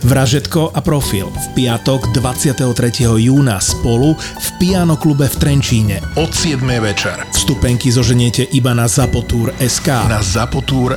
Vražetko a profil v piatok 23. júna spolu v Piano klube v Trenčíne od 7. večer. Vstupenky zoženiete iba na Zapotúr SK. Na Zapotúr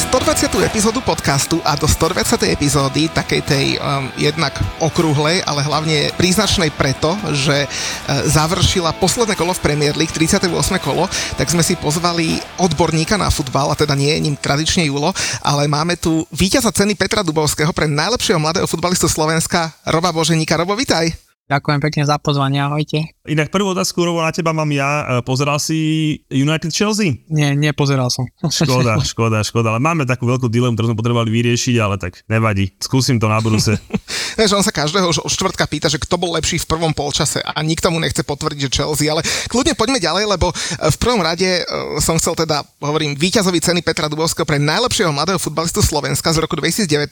120. epizódu podcastu a do 120. epizódy, takej tej um, jednak okrúhlej, ale hlavne príznačnej preto, že uh, završila posledné kolo v Premier League, 38. kolo, tak sme si pozvali odborníka na futbal, a teda nie je ním tradične Julo, ale máme tu víťaza ceny Petra Dubovského pre najlepšieho mladého futbalistu Slovenska, Roba Boženíka. Robo, vitaj. Ďakujem pekne za pozvanie, ahojte. Inak prvú otázku, Robo, na teba mám ja. E, pozeral si United Chelsea? Nie, nepozeral som. Škoda, škoda, škoda, ale máme takú veľkú dilemu, ktorú sme potrebovali vyriešiť, ale tak nevadí. Skúsim to na budúce. Vieš, on sa každého štvrtka pýta, že kto bol lepší v prvom polčase a nikto mu nechce potvrdiť, že Chelsea, ale kľudne poďme ďalej, lebo v prvom rade e, som chcel teda, hovorím, víťazovi ceny Petra Dubovského pre najlepšieho mladého futbalistu Slovenska z roku 2019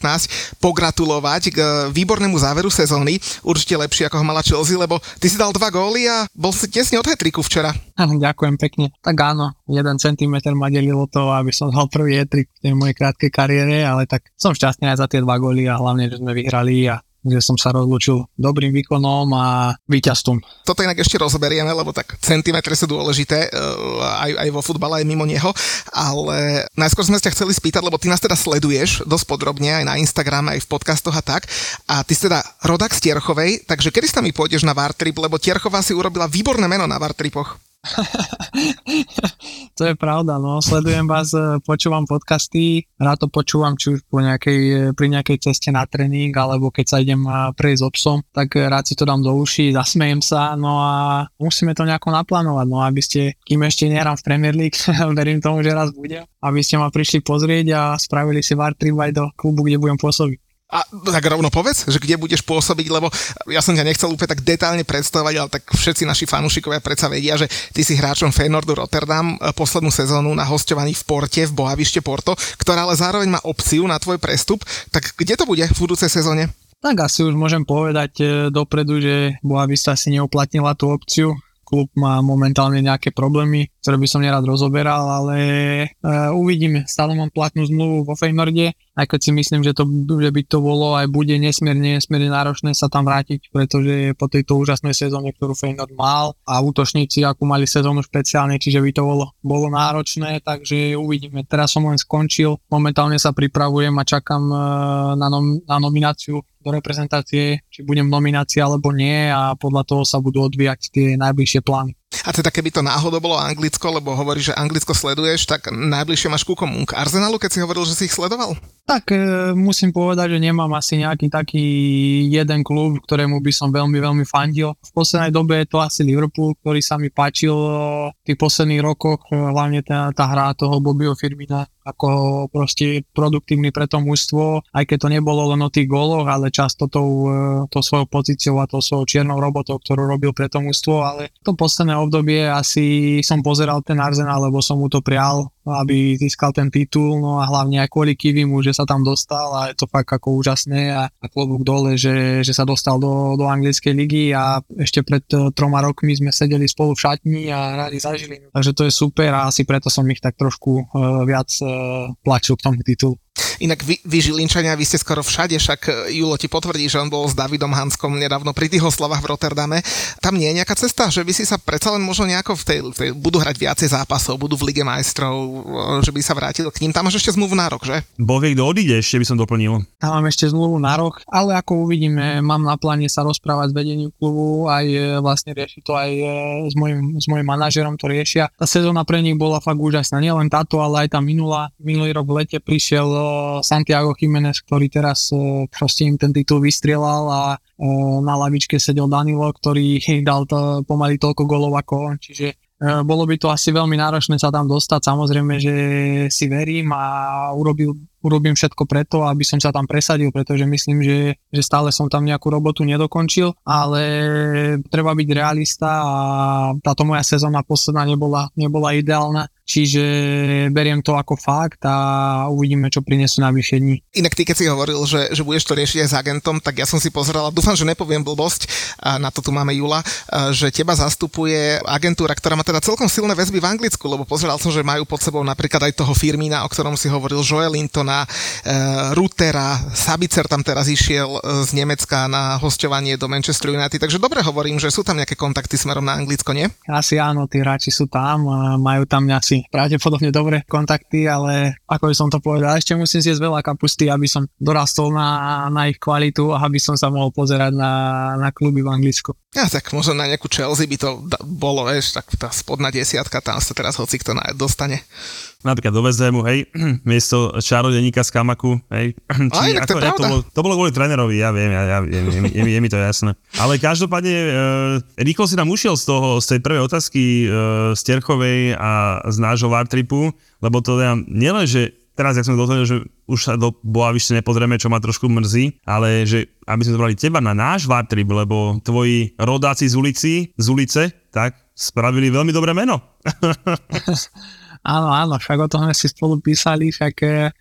pogratulovať k výbornému záveru sezóny, určite lepšie ako ho mala Chelsea, lebo ty si dal dva góly a bol si tesne od hetriku včera. Ďakujem pekne. Tak áno, jeden centimetr ma delilo to, aby som dal prvý hetrik v tej mojej krátkej kariére, ale tak som šťastný aj za tie dva góly a hlavne, že sme vyhrali a kde som sa rozlúčil dobrým výkonom a víťazstvom. Toto inak ešte rozoberieme, lebo tak centimetre sú dôležité eh, aj, aj vo futbale, aj mimo neho, ale najskôr sme ťa chceli spýtať, lebo ty nás teda sleduješ dosť podrobne aj na Instagrame, aj v podcastoch a tak. A ty si teda rodak z Tierchovej, takže kedy s nami pôjdeš na Vartrip, lebo Tierchová si urobila výborné meno na Vartripoch. to je pravda, no. Sledujem vás, e, počúvam podcasty, rád to počúvam, či už po nejakej, e, pri nejakej ceste na tréning, alebo keď sa idem e, prejsť s obsom, tak rád si to dám do uší, zasmejem sa, no a musíme to nejako naplánovať, no aby ste, kým ešte nehrám v Premier League, verím tomu, že raz bude, aby ste ma prišli pozrieť a spravili si VAR aj do klubu, kde budem pôsobiť. A tak rovno povedz, že kde budeš pôsobiť, lebo ja som ťa nechcel úplne tak detálne predstavovať, ale tak všetci naši fanúšikovia predsa vedia, že ty si hráčom Feyenoordu Rotterdam e, poslednú sezónu na hostovaní v Porte, v Bohavište Porto, ktorá ale zároveň má opciu na tvoj prestup. Tak kde to bude v budúcej sezóne? Tak asi už môžem povedať e, dopredu, že Boavista si neuplatnila tú opciu klub má momentálne nejaké problémy, ktoré by som nerad rozoberal, ale uh, uvidíme. Stále mám platnú zmluvu vo Feynorde, aj keď si myslím, že to že by to bolo aj bude nesmierne, nesmierne náročné sa tam vrátiť, pretože po tejto úžasnej sezóne, ktorú Feynord mal a útočníci, akú mali sezónu špeciálne, čiže by to bolo, bolo náročné, takže uvidíme. Teraz som len skončil, momentálne sa pripravujem a čakám uh, na, nom- na nomináciu do reprezentácie, či budem v nominácii alebo nie a podľa toho sa budú odvíjať tie najbližšie plány. A teda keby to náhodou bolo Anglicko, lebo hovoríš, že Anglicko sleduješ, tak najbližšie máš ku komu? K Arsenalu, keď si hovoril, že si ich sledoval? Tak e, musím povedať, že nemám asi nejaký taký jeden klub, ktorému by som veľmi, veľmi fandil. V poslednej dobe je to asi Liverpool, ktorý sa mi páčil v tých posledných rokoch, e, hlavne tá, tá hra toho Bobbyho Firmina, ako proste produktívny pre to mužstvo, aj keď to nebolo len o tých góloch, ale často tou, e, tou svojou pozíciou a tou svojou čiernou robotou, ktorú robil pre to mužstvo, ale to posledné obdobie asi som pozeral ten Arsenal, lebo som mu to prial, aby získal ten titul, no a hlavne aj kvôli Kivimu, že sa tam dostal a je to fakt ako úžasné a, a klobúk dole, že, že sa dostal do, do anglickej ligy a ešte pred uh, troma rokmi sme sedeli spolu v šatni a hrali za Žilinu. Takže to je super a asi preto som ich tak trošku uh, viac uh, plačil k tomu titulu. Inak vy, vy Žilinčania, vy ste skoro všade, však e, Julo ti potvrdí, že on bol s Davidom Hanskom nedávno pri tých oslavách v Rotterdame. Tam nie je nejaká cesta, že by si sa predsa len možno nejako v tej, tej budú hrať viacej zápasov, budú v Lige majstrov, e, že by sa vrátil k ním. Tam máš ešte zmluvu na rok, že? Bo vie, kto odíde, ešte by som doplnil. Tam mám ešte zmluvu na rok, ale ako uvidíme, mám na pláne sa rozprávať s vedením klubu, aj e, vlastne riešiť to aj s mojim, s mojim manažerom, to riešia. Tá sezóna pre nich bola fakt úžasná, nielen táto, ale aj tá minulá. Minulý rok v lete prišiel Santiago Jiménez, ktorý teraz proste im ten titul vystrelal a na lavičke sedel Danilo, ktorý dal to pomaly toľko golov ako on, čiže bolo by to asi veľmi náročné sa tam dostať, samozrejme, že si verím a urobil, urobím všetko preto, aby som sa tam presadil, pretože myslím, že, že stále som tam nejakú robotu nedokončil, ale treba byť realista a táto moja sezóna posledná nebola, nebola ideálna, čiže beriem to ako fakt a uvidíme, čo prinesú najbližšie dní. Inak ty, keď si hovoril, že, že budeš to riešiť aj s agentom, tak ja som si pozrel a dúfam, že nepoviem blbosť, a na to tu máme Jula, že teba zastupuje agentúra, ktorá má teda celkom silné väzby v Anglicku, lebo pozeral som, že majú pod sebou napríklad aj toho Firmína, o ktorom si hovoril, Joel Lintona, e, Rutera, Sabicer tam teraz išiel e, z Nemecka na hostovanie do Manchester United, takže dobre hovorím, že sú tam nejaké kontakty smerom na Anglicko, nie? Asi áno, tí hráči sú tam, majú tam asi pravdepodobne dobré kontakty, ale ako by som to povedal, ešte musím zjesť veľa kapusty, aby som dorastol na, na ich kvalitu a aby som sa mohol pozerať na, na kluby v Anglicku. Ja, tak možno na nejakú Chelsea by to bolo, vieš, tak tá spodná desiatka, tam sa teraz hoci kto dostane napríklad do Vezemu, hej, miesto čarodeníka z Kamaku, hej. Či, Aj, ako, to, ja, to, bolo, to bolo kvôli trénerovi, ja viem, ja, ja, je, je, je, je, mi to jasné. Ale každopádne, e, rýchlo si nám ušiel z toho, z tej prvej otázky e, z Terchovej a z nášho Vartripu, lebo to ja, nielen, že teraz, jak sme dohodli, že už sa do Boavište nepozrieme, čo ma trošku mrzí, ale že aby sme zobrali teba na náš Vartrip, lebo tvoji rodáci z ulici, z ulice, tak spravili veľmi dobré meno. Áno, áno, však o tom sme si spolu písali, však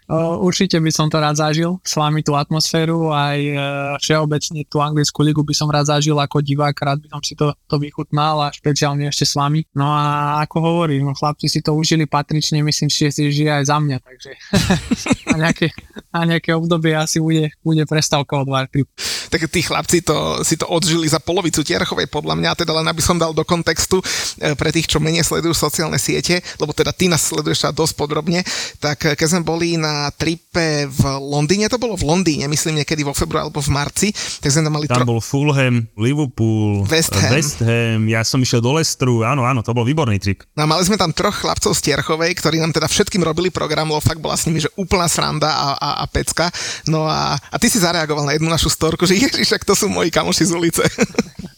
uh, určite by som to rád zažil s vami tú atmosféru, aj uh, všeobecne tú anglickú ligu by som rád zažil ako divák, rád by som si to, to vychutnal a špeciálne ešte s vami. No a ako hovorím, no, chlapci si to užili patrične, myslím si, že si žije aj za mňa, takže a, nejaké, a nejaké obdobie asi bude, bude prestávka od Warcraft tak tí chlapci to, si to odžili za polovicu Tierchovej podľa mňa, teda len aby som dal do kontextu e, pre tých, čo menej sledujú sociálne siete, lebo teda ty nás sleduješ sa dosť podrobne, tak e, keď sme boli na tripe v Londýne, to bolo v Londýne, myslím niekedy vo februári alebo v marci, tak sme tam mali... Tam tro... bol Fulham, Liverpool, West Ham. West Ham, ja som išiel do Lestru, áno, áno, to bol výborný trip. No mali sme tam troch chlapcov z Tierchovej, ktorí nám teda všetkým robili program, lebo fakt bola s nimi, že úplná sranda a, a, a pecka. No a, a ty si zareagoval na jednu našu storku, že ježiš, to sú moji kamoši z ulice.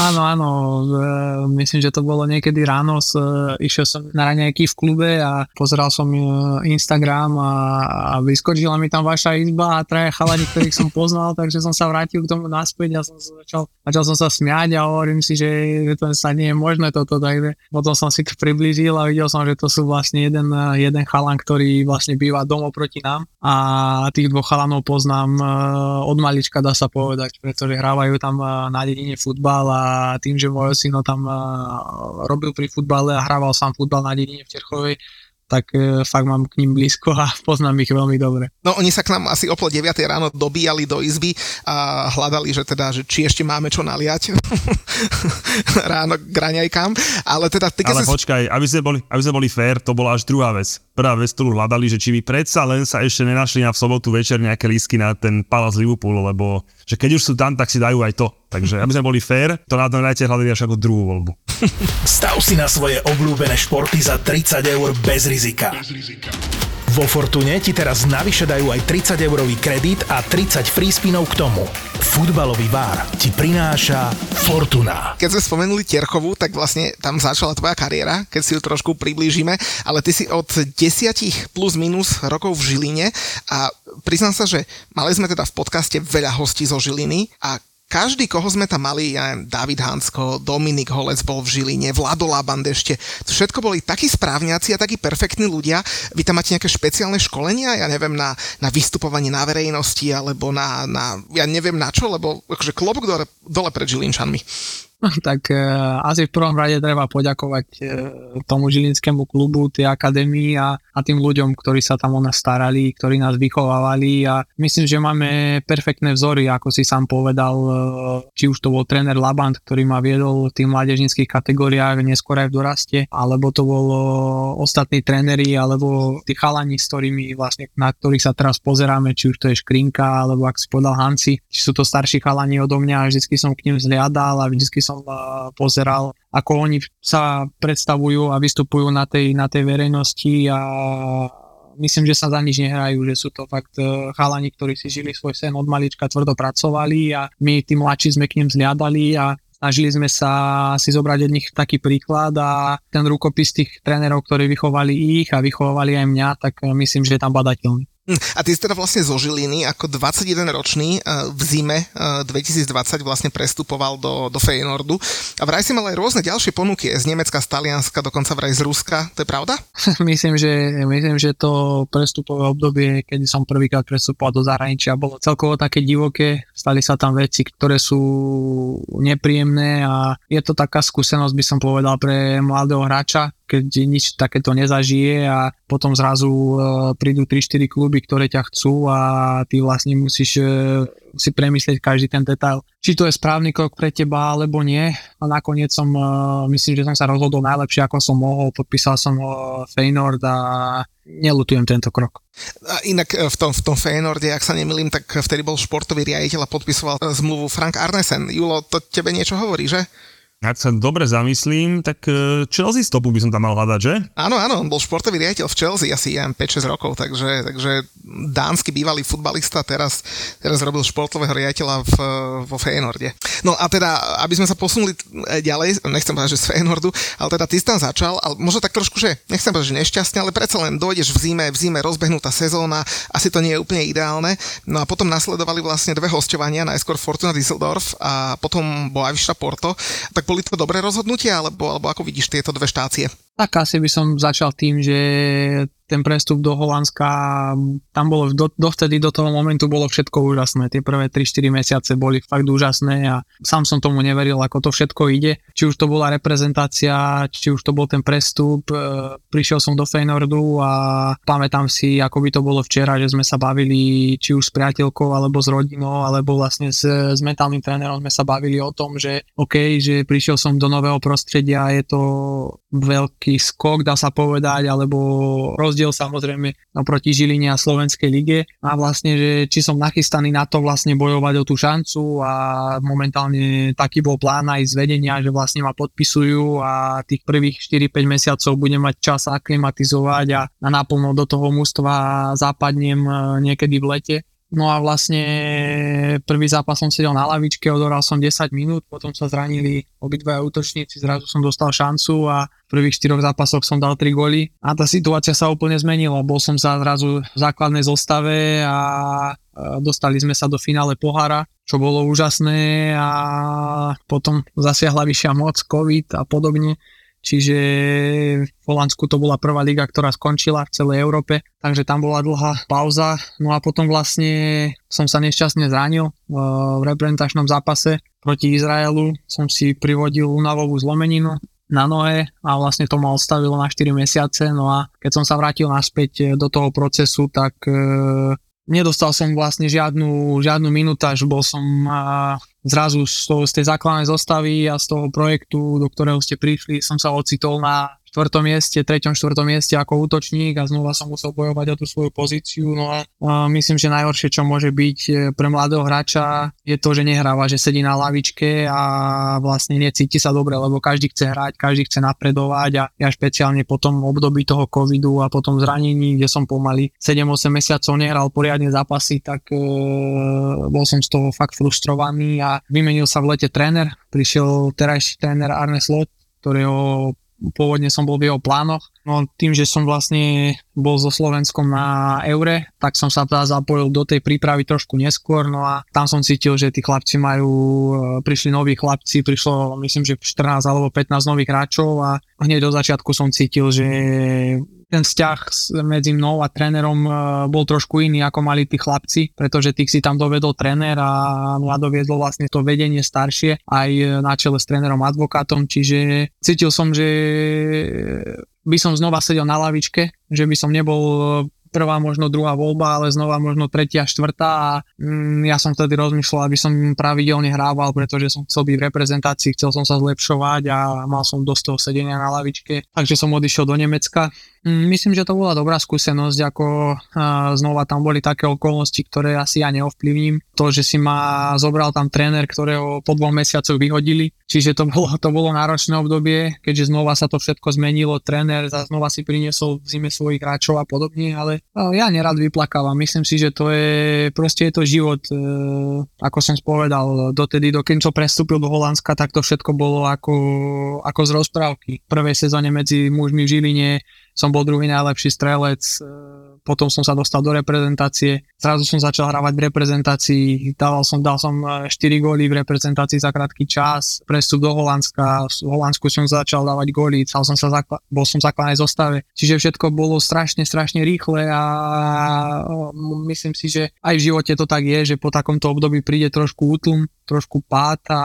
Áno, áno, e, myslím, že to bolo niekedy ráno, s, e, išiel som na raňajky v klube a pozeral som e, Instagram a, a vyskočila mi tam vaša izba a traja chalani, ktorých som poznal, takže som sa vrátil k tomu naspäť a som začal, začal som sa smiať a hovorím si, že, že to sa nie je možné toto, takže potom som si to priblížil a videl som, že to sú vlastne jeden, jeden chalan, ktorý vlastne býva domov proti nám a tých dvoch chalanov poznám od malička, dá sa povedať, pretože hrávajú tam na dedine fut futbal a tým, že môj sino tam robil pri futbale a hrával sám futbal na dedine v Terchovej, tak e, fakt mám k ním blízko a poznám ich veľmi dobre. No oni sa k nám asi o pol 9 ráno dobíjali do izby a hľadali, že teda, že či ešte máme čo naliať ráno k raňajkám, ale teda... Ty, ale si... počkaj, aby sme, boli, aby sme boli fair, to bola až druhá vec. Prvá vec, ktorú hľadali, že či by predsa len sa ešte nenašli na v sobotu večer nejaké lísky na ten Palace Liverpool, lebo že keď už sú tam, tak si dajú aj to. Takže aby sme boli fair, to na tom dajte hľadali až ako druhú voľbu. Stav si na svoje obľúbené športy za 30 eur bez rizika. Bez rizika. Vo Fortune ti teraz navyše dajú aj 30 eurový kredit a 30 free spinov k tomu. Futbalový bar ti prináša Fortuna. Keď sme spomenuli Tierchovu, tak vlastne tam začala tvoja kariéra, keď si ju trošku priblížime, ale ty si od 10 plus minus rokov v Žiline a priznám sa, že mali sme teda v podcaste veľa hostí zo Žiliny a každý, koho sme tam mali, ja neviem, David Hansko, Dominik Holec bol v Žiline, Vlado Laband ešte, všetko boli takí správňaci a takí perfektní ľudia. Vy tam máte nejaké špeciálne školenia, ja neviem, na, na vystupovanie na verejnosti, alebo na, na, ja neviem na čo, lebo akože klobok dole, dole pred Žilinčanmi. Tak uh, asi v prvom rade treba poďakovať uh, tomu žilinskému klubu, tej akadémii a, a tým ľuďom, ktorí sa tam o nás starali, ktorí nás vychovávali. A myslím, že máme perfektné vzory, ako si sám povedal, uh, či už to bol tréner Labant, ktorý ma viedol v tých mládežnických kategóriách, neskôr aj v doraste, alebo to bol ostatní tréneri, alebo tí chalani, s ktorými vlastne, na ktorých sa teraz pozeráme, či už to je Škrinka, alebo ak si povedal Hanci, či sú to starší chalani odo mňa a vždycky som k ním zliadal a vždycky som som pozeral, ako oni sa predstavujú a vystupujú na tej, na tej verejnosti a myslím, že sa za nič nehrajú, že sú to fakt e, chalani, ktorí si žili svoj sen od malička, tvrdo pracovali a my tí mladší sme k ním zliadali a snažili sme sa si zobrať od nich taký príklad a ten rukopis tých trénerov, ktorí vychovali ich a vychovali aj mňa, tak myslím, že je tam badateľný. Hm, a ty si teda vlastne zo Žiliny ako 21 ročný eh, v zime 2020 eh, vlastne prestupoval do, do Feyenoordu. A vraj si mal aj rôzne ďalšie ponuky z Nemecka, z Talianska, dokonca vraj z Ruska, to je pravda? myslím, že, myslím, že to prestupové obdobie, kedy som prvýkrát prestupoval do zahraničia, bolo celkovo také divoké, stali sa tam veci, ktoré sú nepríjemné a je to taká skúsenosť, by som povedal, pre mladého hráča, keď nič takéto nezažije a potom zrazu uh, prídu 3-4 kluby, ktoré ťa chcú a ty vlastne musíš uh, si premyslieť každý ten detail. Či to je správny krok pre teba alebo nie. A nakoniec som, uh, myslím, že som sa rozhodol najlepšie, ako som mohol. Podpísal som Feynord a nelutujem tento krok. A inak v tom, v tom Feynorde, ak sa nemilím, tak vtedy bol športový riaditeľ a podpisoval zmluvu Frank Arnesen. Julo, to tebe niečo hovorí, že? Ak sa dobre zamyslím, tak e, Chelsea stopu by som tam mal hľadať, že? Áno, áno, on bol športový riaditeľ v Chelsea asi ja 5-6 rokov, takže, takže dánsky bývalý futbalista teraz, teraz robil športového riaditeľa v, vo Feyenoorde. No a teda, aby sme sa posunuli ďalej, nechcem povedať, že z Feyenoordu, ale teda ty si tam začal, ale možno tak trošku, že nechcem povedať, že nešťastne, ale predsa len dojdeš v zime, v zime rozbehnutá sezóna, asi to nie je úplne ideálne. No a potom nasledovali vlastne dve hostovania, najskôr Fortuna Düsseldorf a potom Boavista Porto. Tak boli to dobré rozhodnutia, alebo, alebo ako vidíš tieto dve štácie? Tak asi by som začal tým, že ten prestup do Holandska, tam bolo do, dovtedy do toho momentu bolo všetko úžasné. Tie prvé 3-4 mesiace boli fakt úžasné a sám som tomu neveril, ako to všetko ide. Či už to bola reprezentácia, či už to bol ten prestup. E, prišiel som do Feynordu a pamätám si, ako by to bolo včera, že sme sa bavili či už s priateľkou, alebo s rodinou, alebo vlastne s, s mentálnym trénerom sme sa bavili o tom, že OK, že prišiel som do nového prostredia, je to veľký skok, dá sa povedať, alebo rozdiel samozrejme oproti Žiline a Slovenskej lige. A vlastne, že či som nachystaný na to vlastne bojovať o tú šancu a momentálne taký bol plán aj z vedenia, že vlastne ma podpisujú a tých prvých 4-5 mesiacov budem mať čas aklimatizovať a, a naplno do toho mústva západnem e, niekedy v lete No a vlastne prvý zápas som sedel na lavičke, odohral som 10 minút, potom sa zranili obidvaja útočníci, zrazu som dostal šancu a v prvých 4 zápasoch som dal 3 goly a tá situácia sa úplne zmenila. Bol som sa zrazu v základnej zostave a dostali sme sa do finále pohára, čo bolo úžasné a potom zasiahla vyššia moc, COVID a podobne čiže v Holandsku to bola prvá liga, ktorá skončila v celej Európe, takže tam bola dlhá pauza, no a potom vlastne som sa nešťastne zranil v reprezentačnom zápase proti Izraelu, som si privodil únavovú zlomeninu na nohe a vlastne to ma odstavilo na 4 mesiace, no a keď som sa vrátil naspäť do toho procesu, tak e, nedostal som vlastne žiadnu, žiadnu minútaž, bol som zrazu z, toho, z tej základnej zostavy a z toho projektu, do ktorého ste prišli, som sa ocitol na štvrtom mieste, treťom, štvrtom mieste ako útočník a znova som musel bojovať o tú svoju pozíciu. No a, a myslím, že najhoršie, čo môže byť e, pre mladého hráča, je to, že nehráva, že sedí na lavičke a vlastne necíti sa dobre, lebo každý chce hrať, každý chce napredovať a ja špeciálne po tom období toho covidu a potom zranení, kde som pomaly 7-8 mesiacov nehral poriadne zápasy, tak e, bol som z toho fakt frustrovaný a vymenil sa v lete tréner, prišiel terajší tréner Arne Slot, ktorého pôvodne som bol v jeho plánoch. No tým, že som vlastne bol so Slovenskom na Eure, tak som sa teda zapojil do tej prípravy trošku neskôr, no a tam som cítil, že tí chlapci majú, e, prišli noví chlapci, prišlo myslím, že 14 alebo 15 nových hráčov a hneď do začiatku som cítil, že ten vzťah medzi mnou a trénerom e, bol trošku iný, ako mali tí chlapci, pretože tých si tam dovedol tréner a mňa doviedlo vlastne to vedenie staršie aj na čele s trénerom advokátom, čiže cítil som, že by som znova sedel na lavičke, že by som nebol prvá, možno druhá voľba, ale znova možno tretia, štvrtá a mm, ja som vtedy rozmýšľal, aby som pravidelne hrával, pretože som chcel byť v reprezentácii, chcel som sa zlepšovať a mal som dosť toho sedenia na lavičke, takže som odišiel do Nemecka Mm, myslím, že to bola dobrá skúsenosť, ako znova tam boli také okolnosti, ktoré asi ja neovplyvním. To, že si ma zobral tam tréner, ktorého po dvoch mesiacoch vyhodili, čiže to bolo, to bolo náročné obdobie, keďže znova sa to všetko zmenilo, tréner znova si priniesol v zime svojich hráčov a podobne, ale ja nerad vyplakávam. Myslím si, že to je, proste je to život, e, ako som spovedal, dotedy, dokým som prestúpil do Holandska, tak to všetko bolo ako, ako z rozprávky. V prvej sezóne medzi mužmi v Žiline som bol druhý najlepší strelec, e, potom som sa dostal do reprezentácie, zrazu som začal hrávať v reprezentácii, dal som, dal som 4 e, góly v reprezentácii za krátky čas, prestup do Holandska, v Holandsku som začal dávať góly, cal som sa zakla- bol som základnej zostave, čiže všetko bolo strašne, strašne rýchle a myslím si, že aj v živote to tak je, že po takomto období príde trošku útlum, trošku pád a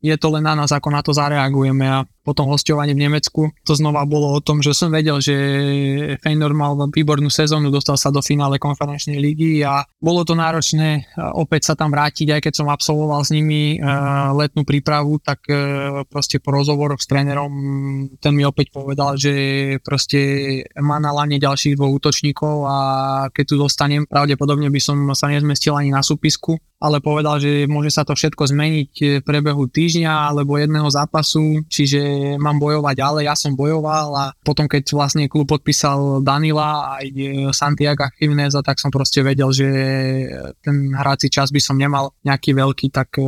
je to len na nás, ako na to zareagujeme a potom hostovanie v Nemecku. To znova bolo o tom, že som vedel, že Feynor mal výbornú sezónu, dostal sa do finále konferenčnej ligy a bolo to náročné opäť sa tam vrátiť, aj keď som absolvoval s nimi letnú prípravu, tak e, proste po rozhovoroch s trénerom ten mi opäť povedal, že proste má na lane ďalších dvoch útočníkov a keď tu dostanem, pravdepodobne by som sa nezmestil ani na súpisku ale povedal, že môže sa to všetko zmeniť v prebehu týždňa alebo jedného zápasu, čiže mám bojovať ďalej, ja som bojoval a potom keď vlastne klub podpísal Danila aj Santiago Jiméneza, tak som proste vedel, že ten hráci čas by som nemal nejaký veľký, tak uh,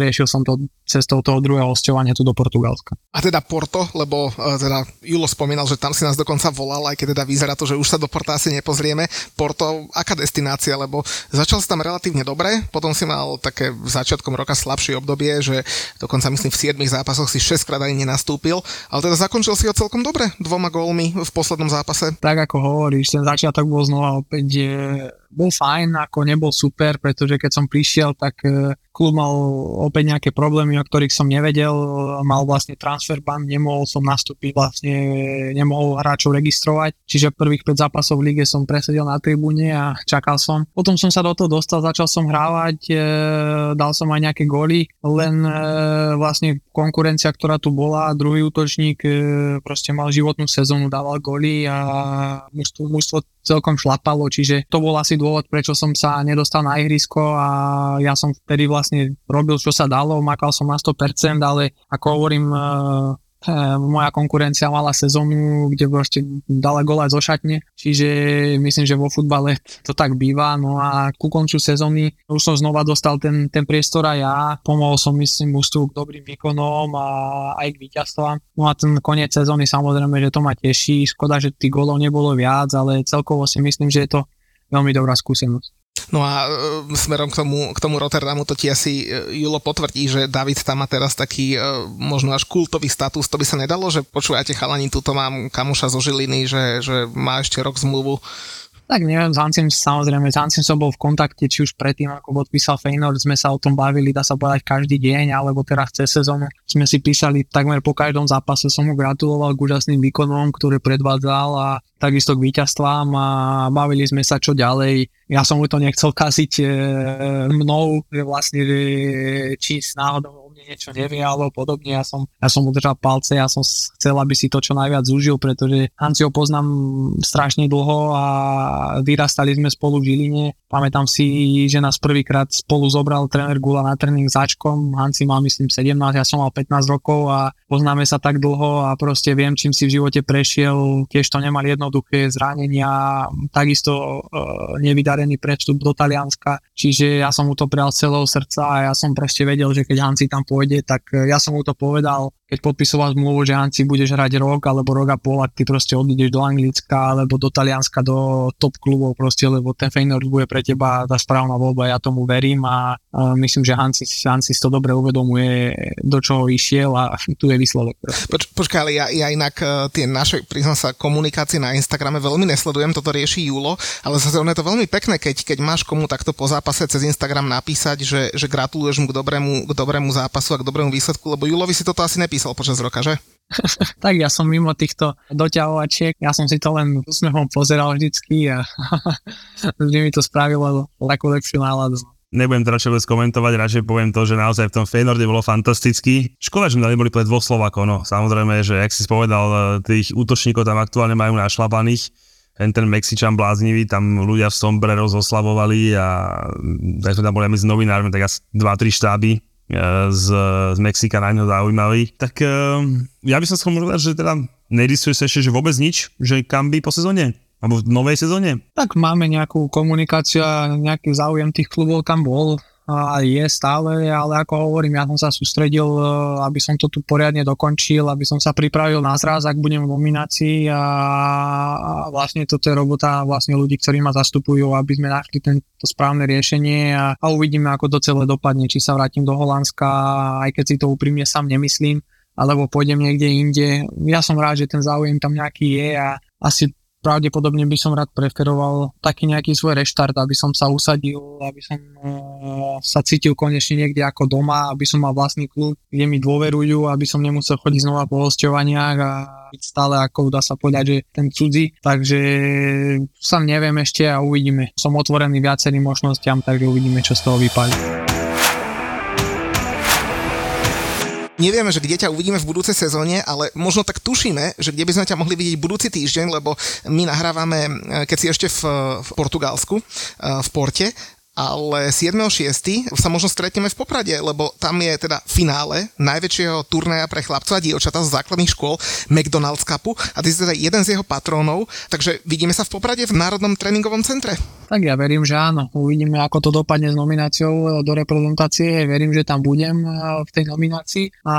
riešil som to cestou toho druhého hostovania tu do Portugalska. A teda Porto, lebo uh, teda Julo spomínal, že tam si nás dokonca volal, aj keď teda vyzerá to, že už sa do Porta asi nepozrieme. Porto, aká destinácia, lebo začal si tam relatívne dobre, potom si mal také začiatkom roka slabšie obdobie, že dokonca myslím v 7 zápasoch si 6 krát ani nenastúpil, ale teda zakončil si ho celkom dobre, dvoma gólmi v poslednom zápase. Tak ako hovoríš, ten začiatok bol znova opäť bol fajn, ako nebol super, pretože keď som prišiel, tak e, klub mal opäť nejaké problémy, o ktorých som nevedel, mal vlastne transfer ban, nemohol som nastúpiť, vlastne nemohol hráčov registrovať, čiže prvých 5 zápasov v lige som presedel na tribúne a čakal som. Potom som sa do toho dostal, začal som hrávať, e, dal som aj nejaké góly, len e, vlastne konkurencia, ktorá tu bola, druhý útočník proste mal životnú sezónu, dával góly a mužstvo, mužstvo celkom šlapalo, čiže to bol asi dôvod, prečo som sa nedostal na ihrisko a ja som vtedy vlastne robil, čo sa dalo, makal som na 100%, ale ako hovorím, moja konkurencia mala sezónu, kde proste dala gola zo šatne, čiže myslím, že vo futbale to tak býva, no a ku koncu sezóny už som znova dostal ten, ten priestor a ja, pomohol som myslím ústu k dobrým výkonom a aj k víťazstvám. No a ten koniec sezóny samozrejme, že to ma teší, škoda, že tých golov nebolo viac, ale celkovo si myslím, že je to veľmi dobrá skúsenosť. No a e, smerom k tomu, k tomu Rotterdamu to ti asi e, Julo potvrdí, že David tam má teraz taký e, možno až kultový status. To by sa nedalo, že počúvate chalani, tuto mám kamuša zo Žiliny, že, že má ešte rok zmluvu tak neviem, s Hancim samozrejme, s Hancim som bol v kontakte, či už predtým, ako podpísal Feynord, sme sa o tom bavili, dá sa povedať každý deň, alebo teraz cez sezónu sme si písali takmer po každom zápase, som mu gratuloval k úžasným výkonom, ktoré predvádzal a takisto k víťazstvám a bavili sme sa čo ďalej. Ja som mu to nechcel kaziť e, mnou, že vlastne, či náhodou niečo nevie alebo podobne. Ja som, ja som udržal palce, ja som chcel, aby si to čo najviac zúžil, pretože Hanci ho poznám strašne dlho a vyrastali sme spolu v Žiline. Pamätám si, že nás prvýkrát spolu zobral tréner Gula na tréning začkom. Hanci mal myslím 17, ja som mal 15 rokov a poznáme sa tak dlho a proste viem, čím si v živote prešiel. Tiež to nemal jednoduché zranenia, takisto uh, nevydarený predstup do Talianska. Čiže ja som mu to prijal celého srdca a ja som proste vedel, že keď Hanci tam pôjde, tak e, ja som mu to povedal, keď podpisoval zmluvu, že Hanci budeš hrať rok alebo rok a pol, ak ty proste odídeš do Anglicka alebo do Talianska, do top klubov proste, lebo ten Feyenoord bude pre teba tá správna voľba, ja tomu verím a uh, myslím, že Hanci, Hanci to dobre uvedomuje, do čoho išiel a tu je výsledok. Poč, počkaj, ale ja, ja inak uh, tie naše, priznám sa, komunikácie na Instagrame veľmi nesledujem, toto rieši Julo, ale zase je to veľmi pekné, keď, keď máš komu takto po zápase cez Instagram napísať, že, že gratuluješ mu k dobrému, k dobrému zápasu a k dobrému výsledku, lebo Julovi si toto asi nepísal počas roka, že? tak ja som mimo týchto doťahovačiek, ja som si to len úsmehom pozeral vždycky a vždy mi to spravilo takú lepšiu náladu. Nebudem teda čo komentovať, radšej poviem to, že naozaj v tom Feynorde bolo fantastický. Škoda, že sme neboli pre dvoch Slovakov, no samozrejme, že ak si spovedal, tých útočníkov tam aktuálne majú našlapaných, ten, ten Mexičan bláznivý, tam ľudia v Sombre rozoslavovali a tak sme tam boli medzi novinármi, tak asi 2-3 štáby z, z Mexika na ňo zaujímavý. Tak ja by som sa povedať, že teda nedisuje sa ešte, že vôbec nič, že kam by po sezóne? Alebo v novej sezóne? Tak máme nejakú komunikáciu a nejaký záujem tých klubov tam bol a je stále, ale ako hovorím, ja som sa sústredil, e, aby som to tu poriadne dokončil, aby som sa pripravil na zraz, ak budem v nominácii a, vlastne toto je robota vlastne ľudí, ktorí ma zastupujú, aby sme našli tento správne riešenie a, a uvidíme, ako to celé dopadne, či sa vrátim do Holandska, aj keď si to úprimne sám nemyslím, alebo pôjdem niekde inde. Ja som rád, že ten záujem tam nejaký je a asi pravdepodobne by som rád preferoval taký nejaký svoj reštart, aby som sa usadil, aby som uh, sa cítil konečne niekde ako doma, aby som mal vlastný klub, kde mi dôverujú, aby som nemusel chodiť znova po hostovaniach a byť stále ako dá sa povedať, že ten cudzí. Takže sa neviem ešte a uvidíme. Som otvorený viacerým možnostiam, takže uvidíme, čo z toho vypadne. Nevieme, že kde ťa uvidíme v budúcej sezóne, ale možno tak tušíme, že kde by sme ťa mohli vidieť budúci týždeň, lebo my nahrávame, eh, keď si ešte v, v Portugalsku, eh, v Porte ale 7.6. sa možno stretneme v Poprade, lebo tam je teda finále najväčšieho turnaja pre chlapcov a dievčatá z základných škôl McDonald's Cupu a ty si teda jeden z jeho patrónov, takže vidíme sa v Poprade v Národnom tréningovom centre. Tak ja verím, že áno. Uvidíme, ako to dopadne s nomináciou do reprezentácie. Verím, že tam budem v tej nominácii a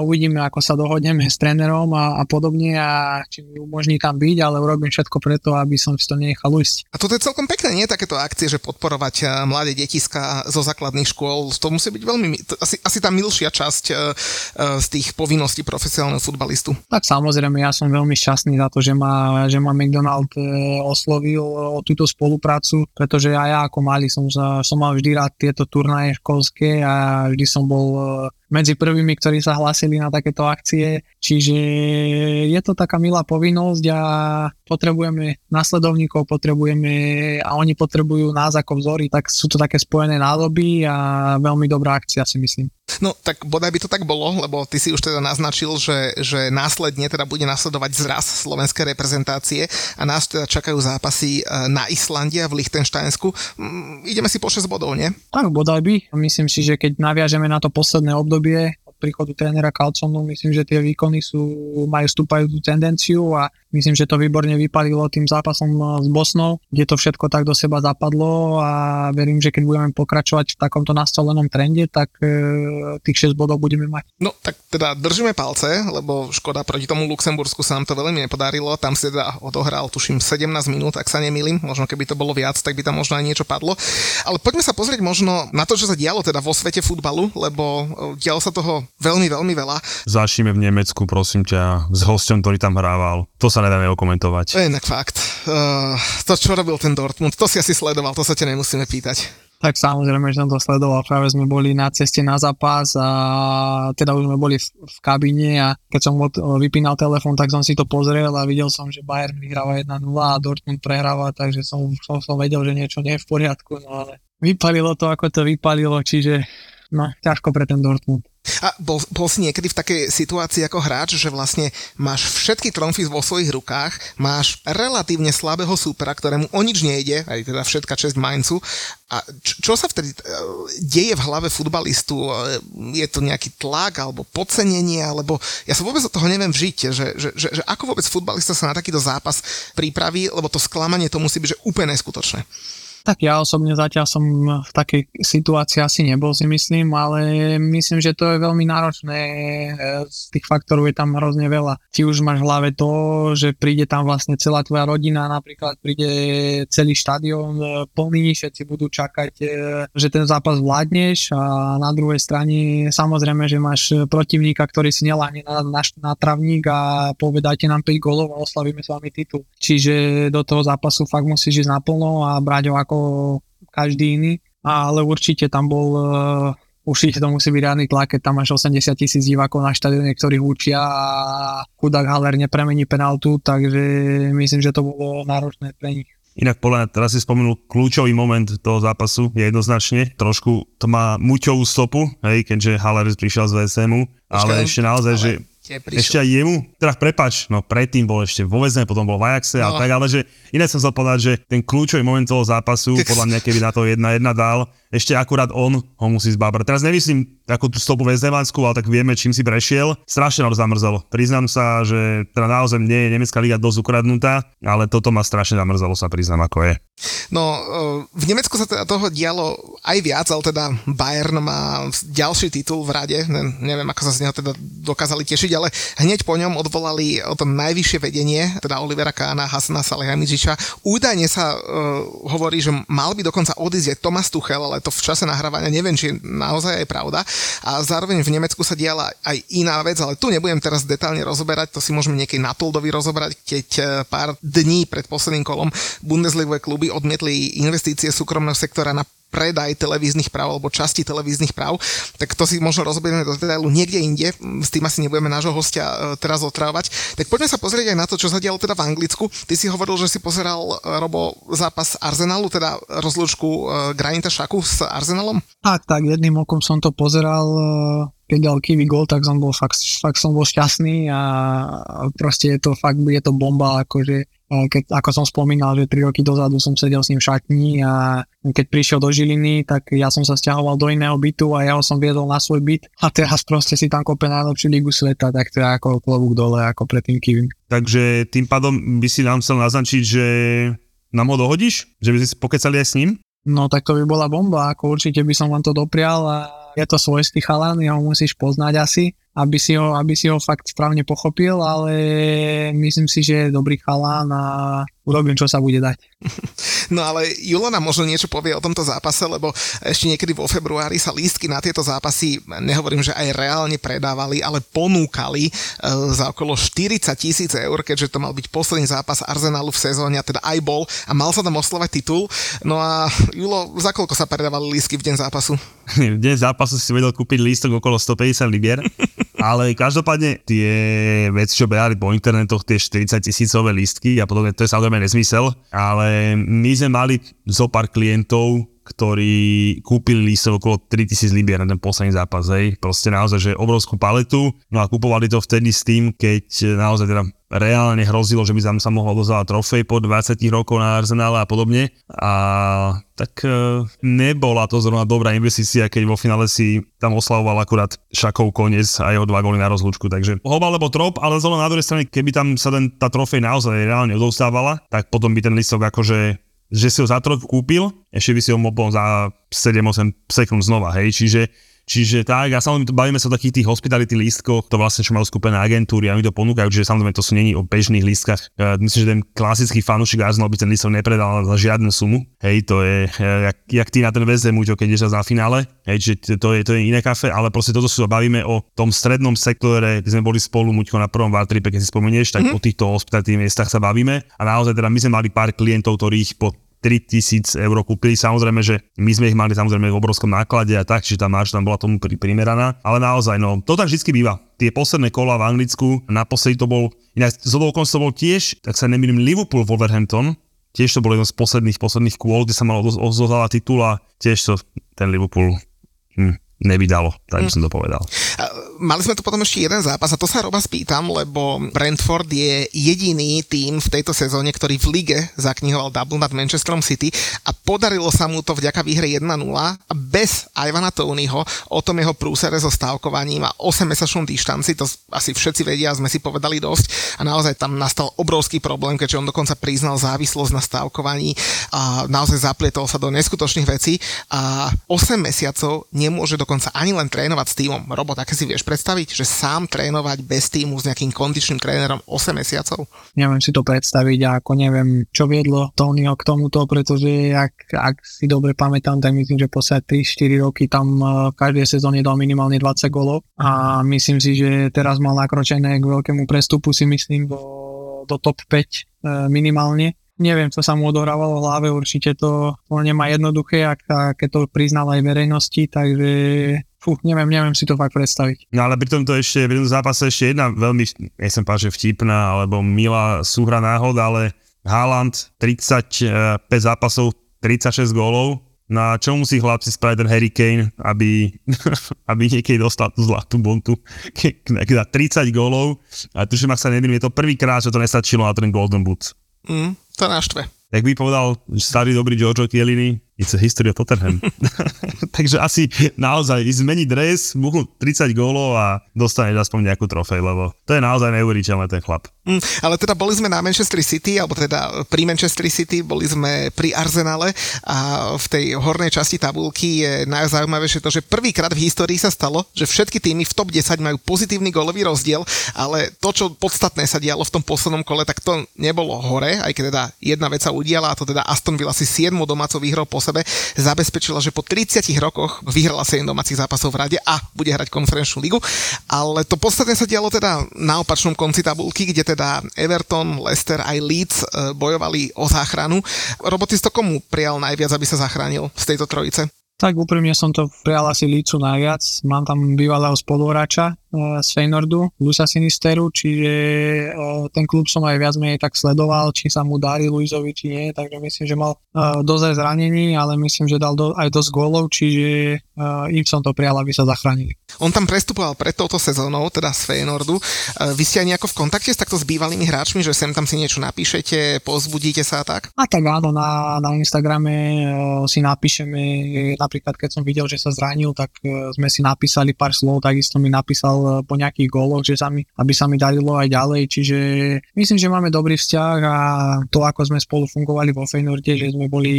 uvidíme, ako sa dohodneme s trénerom a, a podobne a či mi umožní tam byť, ale urobím všetko preto, aby som si to nechal ujsť. A toto je celkom pekné, nie? Takéto akcie, že podporovať mladé detiska zo základných škôl, to musí byť veľmi, asi, asi tá milšia časť e, e, z tých povinností profesionálneho futbalistu. Tak samozrejme, ja som veľmi šťastný za to, že ma, že ma McDonald e, oslovil o túto spoluprácu, pretože aj ja ako malý som, som mal vždy rád tieto turnaje školské a vždy som bol medzi prvými, ktorí sa hlásili na takéto akcie. Čiže je to taká milá povinnosť a potrebujeme nasledovníkov, potrebujeme a oni potrebujú nás ako vzory, tak sú to také spojené nádoby a veľmi dobrá akcia si myslím. No tak bodaj by to tak bolo, lebo ty si už teda naznačil, že, že následne teda bude nasledovať zraz slovenskej reprezentácie a nás teda čakajú zápasy e, na Islande a v Lichtensteinsku. Mm, ideme si po 6 bodov, nie? Tak bodaj by. Myslím si, že keď naviažeme na to posledné obdobie, príchodu trénera Calconu, myslím, že tie výkony sú, majú stúpajúcu tendenciu a myslím, že to výborne vypadilo tým zápasom s Bosnou, kde to všetko tak do seba zapadlo a verím, že keď budeme pokračovať v takomto nastolenom trende, tak e, tých 6 bodov budeme mať. No tak teda držíme palce, lebo škoda proti tomu Luxembursku sa nám to veľmi nepodarilo, tam si teda odohral tuším 17 minút, ak sa nemýlim, možno keby to bolo viac, tak by tam možno aj niečo padlo. Ale poďme sa pozrieť možno na to, čo sa dialo teda vo svete futbalu, lebo e, dialo sa toho veľmi, veľmi veľa. Začneme v Nemecku, prosím ťa, s hostom, ktorý tam hrával. To sa nedá neokomentovať. Inak fakt. Uh, to, čo robil ten Dortmund, to si asi sledoval, to sa ťa nemusíme pýtať. Tak samozrejme, že som to sledoval, práve sme boli na ceste na zápas a teda už sme boli v, v kabíne a keď som od, vypínal telefón, tak som si to pozrel a videl som, že Bayern vyhráva 1-0 a Dortmund prehráva, takže som, som, som vedel, že niečo nie je v poriadku, no ale vypalilo to, ako to vypalilo, čiže no, ťažko pre ten Dortmund. A bol, bol si niekedy v takej situácii ako hráč, že vlastne máš všetky tromfy vo svojich rukách, máš relatívne slabého súpera, ktorému o nič nejde, aj teda všetka česť Mainzu. A čo, čo sa vtedy e, deje v hlave futbalistu? E, je to nejaký tlak alebo podcenenie, alebo ja sa vôbec od toho neviem vžiť, že, že, že, že ako vôbec futbalista sa na takýto zápas pripraví, lebo to sklamanie to musí byť že úplne neskutočné. Tak ja osobne zatiaľ som v takej situácii asi nebol, si myslím, ale myslím, že to je veľmi náročné. Z tých faktorov je tam hrozne veľa. Ti už máš v hlave to, že príde tam vlastne celá tvoja rodina, napríklad príde celý štadión e, plný, všetci budú čakať, e, že ten zápas vládneš a na druhej strane samozrejme, že máš protivníka, ktorý si neláhne na, na, na travník a povedajte nám 5 golov a oslavíme s vami titul. Čiže do toho zápasu fakt musíš ísť naplno a brať ho ako každý iný, ale určite tam bol uh, určite to musí byť riadny tlak, keď tam máš 80 tisíc divákov na štadióne, ktorí učia a chudák Haller nepremení penaltu, takže myslím, že to bolo náročné pre nich. Inak podľa mňa, teraz si spomenul kľúčový moment toho zápasu, je jednoznačne, trošku to má muťovú stopu, hej, keďže Haller prišiel z VSMu, ale ešte naozaj, ale... že ešte aj jemu, teda prepač, no predtým bol ešte vo väzne, potom bol v Ajaxe no. a tak, ale že iné som chcel povedať, že ten kľúčový moment toho zápasu, podľa mňa keby na to jedna jedna dal, ešte akurát on ho musí zbábrať. Teraz nemyslím ako tú stopu Vezdevansku, ale tak vieme, čím si prešiel. Strašne nám zamrzelo. Priznám sa, že teda naozaj nie je nemecká liga dosť ukradnutá, ale toto ma strašne zamrzelo, sa priznám, ako je. No, e, v Nemecku sa teda toho dialo aj viac, ale teda Bayern má ďalší titul v rade, ne, neviem, ako sa z neho teda dokázali tešiť, ale hneď po ňom odvolali to najvyššie vedenie, teda Olivera Kána, Hasana Salihamidziča. Údajne sa uh, hovorí, že mal by dokonca odísť aj Tomas Tuchel, ale to v čase nahrávania neviem, či naozaj je pravda. A zároveň v Nemecku sa diala aj iná vec, ale tu nebudem teraz detálne rozoberať, to si môžeme niekedy na Tuldovi rozoberať, keď e, pár dní pred posledným kolom Bundesliga kluby odmietli investície súkromného sektora na predaj televíznych práv alebo časti televíznych práv, tak to si možno rozoberieme do detailu niekde inde, s tým asi nebudeme nášho hostia e, teraz otrávať. Tak poďme sa pozrieť aj na to, čo sa dialo teda v Anglicku. Ty si hovoril, že si pozeral e, Robo zápas Arsenalu, teda rozlúčku e, Granita Šaku s Arsenalom? Tak, tak, jedným okom som to pozeral keď dal Kiwi gol, tak som bol fakt, fakt som bol šťastný a proste je to fakt, je to bomba, akože keď, ako som spomínal, že 3 roky dozadu som sedel s ním v šatni a keď prišiel do Žiliny, tak ja som sa stiahoval do iného bytu a ja ho som viedol na svoj byt a teraz proste si tam kope najlepšiu ligu sveta, tak to je ako klobúk dole, ako pred tým Kivim. Takže tým pádom by si nám chcel naznačiť, že nám ho dohodíš? Že by si pokecali aj s ním? No tak to by bola bomba, ako určite by som vám to doprial a je to svojský chalan, ho musíš poznať asi aby si ho, aby si ho fakt správne pochopil, ale myslím si, že je dobrý chalán a urobím, čo sa bude dať. No ale Julo nám možno niečo povie o tomto zápase, lebo ešte niekedy vo februári sa lístky na tieto zápasy, nehovorím, že aj reálne predávali, ale ponúkali e, za okolo 40 tisíc eur, keďže to mal byť posledný zápas Arsenalu v sezóne, a teda aj bol a mal sa tam oslovať titul. No a Julo, za koľko sa predávali lístky v deň zápasu? V deň zápasu si vedel kúpiť lístok okolo 150 libier. Ale každopádne tie veci, čo behali po internetoch, tie 40 tisícové lístky a podobne, to je samozrejme nezmysel, ale my sme mali zo pár klientov, ktorí kúpili lístok okolo 3000 libier na ten posledný zápas, hej. Proste naozaj, že obrovskú paletu, no a kupovali to vtedy s tým, keď naozaj teda reálne hrozilo, že by tam sa mohol dozvať trofej po 20 rokov na Arsenále a podobne. A tak e, nebola to zrovna dobrá investícia, keď vo finále si tam oslavoval akurát šakov koniec a jeho dva góly na rozlúčku. Takže hoba alebo trop, ale zrovna na druhej strane, keby tam sa ten, tá trofej naozaj reálne odostávala, tak potom by ten listok akože že si ho za trojku kúpil, ešte by si ho mohol za 7-8 sekúnd znova, hej, čiže Čiže tak, a samozrejme bavíme sa o takých tých hospitality lístkoch, to vlastne čo majú skupené agentúry a oni to ponúkajú, čiže samozrejme to sú není o bežných lístkach. Uh, myslím, že ten klasický fanúšik Arsenal by ten lístok nepredal za žiadnu sumu. Hej, to je, uh, jak, jak, ty na ten VZ Muťo, keď ideš na finále. Hej, čiže to je, to je iné kafe, ale proste toto sú, bavíme o tom strednom sektore, kde sme boli spolu Muťko na prvom Vartripe, keď si spomenieš, tak mm-hmm. o týchto hospitality miestach sa bavíme. A naozaj teda my sme mali pár klientov, ktorých po 3000 eur kúpili. Samozrejme, že my sme ich mali samozrejme v obrovskom náklade a tak, čiže tá marž tam bola tomu primeraná. Ale naozaj, no, to tak vždy býva. Tie posledné kola v Anglicku, naposledy to bol, inak z to bol tiež, tak sa nemýlim, Liverpool Wolverhampton, tiež to bol jeden z posledných, posledných kôl, kde sa malo ozdozala titul a tiež to ten Liverpool hm, nevydalo, tak by som to povedal. Mali sme tu potom ešte jeden zápas a to sa Roba spýtam, lebo Brentford je jediný tým v tejto sezóne, ktorý v lige zaknihoval double nad Manchesterom City a podarilo sa mu to vďaka výhre 1-0 a bez Ivana Tonyho o tom jeho prúsere so stávkovaním a 8-mesačnom dištanci, to asi všetci vedia, sme si povedali dosť a naozaj tam nastal obrovský problém, keďže on dokonca priznal závislosť na stávkovaní a naozaj zaplietol sa do neskutočných vecí a 8 mesiacov nemôže dokonca ani len trénovať s týmom. Robo, také si vieš predstaviť, že sám trénovať bez týmu s nejakým kondičným trénerom 8 mesiacov? Neviem si to predstaviť a ako neviem, čo viedlo Tonyho k tomuto, pretože ak, ak si dobre pamätám, tak myslím, že posledné 3-4 roky tam v každej sezóne dal minimálne 20 golov a myslím si, že teraz mal nakročené k veľkému prestupu si myslím do, top 5 e, minimálne neviem, čo sa mu odohrávalo v hlave, určite to, to nemá jednoduché, ak, keď to priznal aj verejnosti, takže fú, neviem, neviem si to fakt predstaviť. No ale pri tomto ešte, v tomto zápase ešte jedna veľmi, nechcem povedať, že vtipná, alebo milá súhra náhoda, ale Haaland 35 zápasov, 36 gólov, na čo musí chlapci spraviť ten Harry Kane, aby, aby niekedy dostal tú zlatú bontu, keď 30 gólov. A tuším, ak sa nedým, je to prvýkrát, že to nestačilo na ten Golden Boot. Mm, to naštve. Jak by povedal starý dobrý Giorgio Chiellini, It's a history of Tottenham. Takže asi naozaj zmeniť dres, buchnúť 30 gólov a dostaneš aspoň nejakú trofej, lebo to je naozaj neuveriteľné ten chlap. Mm, ale teda boli sme na Manchester City, alebo teda pri Manchester City, boli sme pri Arsenale a v tej hornej časti tabulky je najzaujímavejšie to, že prvýkrát v histórii sa stalo, že všetky týmy v top 10 majú pozitívny golový rozdiel, ale to, čo podstatné sa dialo v tom poslednom kole, tak to nebolo hore, aj keď teda jedna vec sa udiala, a to teda Aston Villa si 7 domácov po sebe zabezpečila, že po 30 rokoch vyhrala 7 domácich zápasov v rade a bude hrať konferenčnú ligu. Ale to podstatne sa dialo teda na opačnom konci tabulky, kde teda Everton, Leicester aj Leeds e, bojovali o záchranu. Roboty to komu prijal najviac, aby sa zachránil z tejto trojice? Tak úprimne som to prijal asi Lícu najviac. Mám tam bývalého spoluhráča z Feynordu, Luisa Sinisteru, čiže ten klub som aj viac menej tak sledoval, či sa mu darí Luizovi, či nie, takže myslím, že mal dosť aj zranení, ale myslím, že dal do, aj dosť gólov, čiže im som to prijal, aby sa zachránili. On tam prestupoval pred touto sezónou, teda z Feynordu. Vy ste aj nejako v kontakte s takto s bývalými hráčmi, že sem tam si niečo napíšete, pozbudíte sa a tak? A tak áno, na, na Instagrame si napíšeme, napríklad keď som videl, že sa zranil, tak sme si napísali pár slov, takisto mi napísal Eh, po nejakých góloch, že sa mi, aby sa mi darilo aj ďalej, čiže myslím, že máme dobrý vzťah a to, ako sme spolu fungovali vo Feynorde, že sme boli,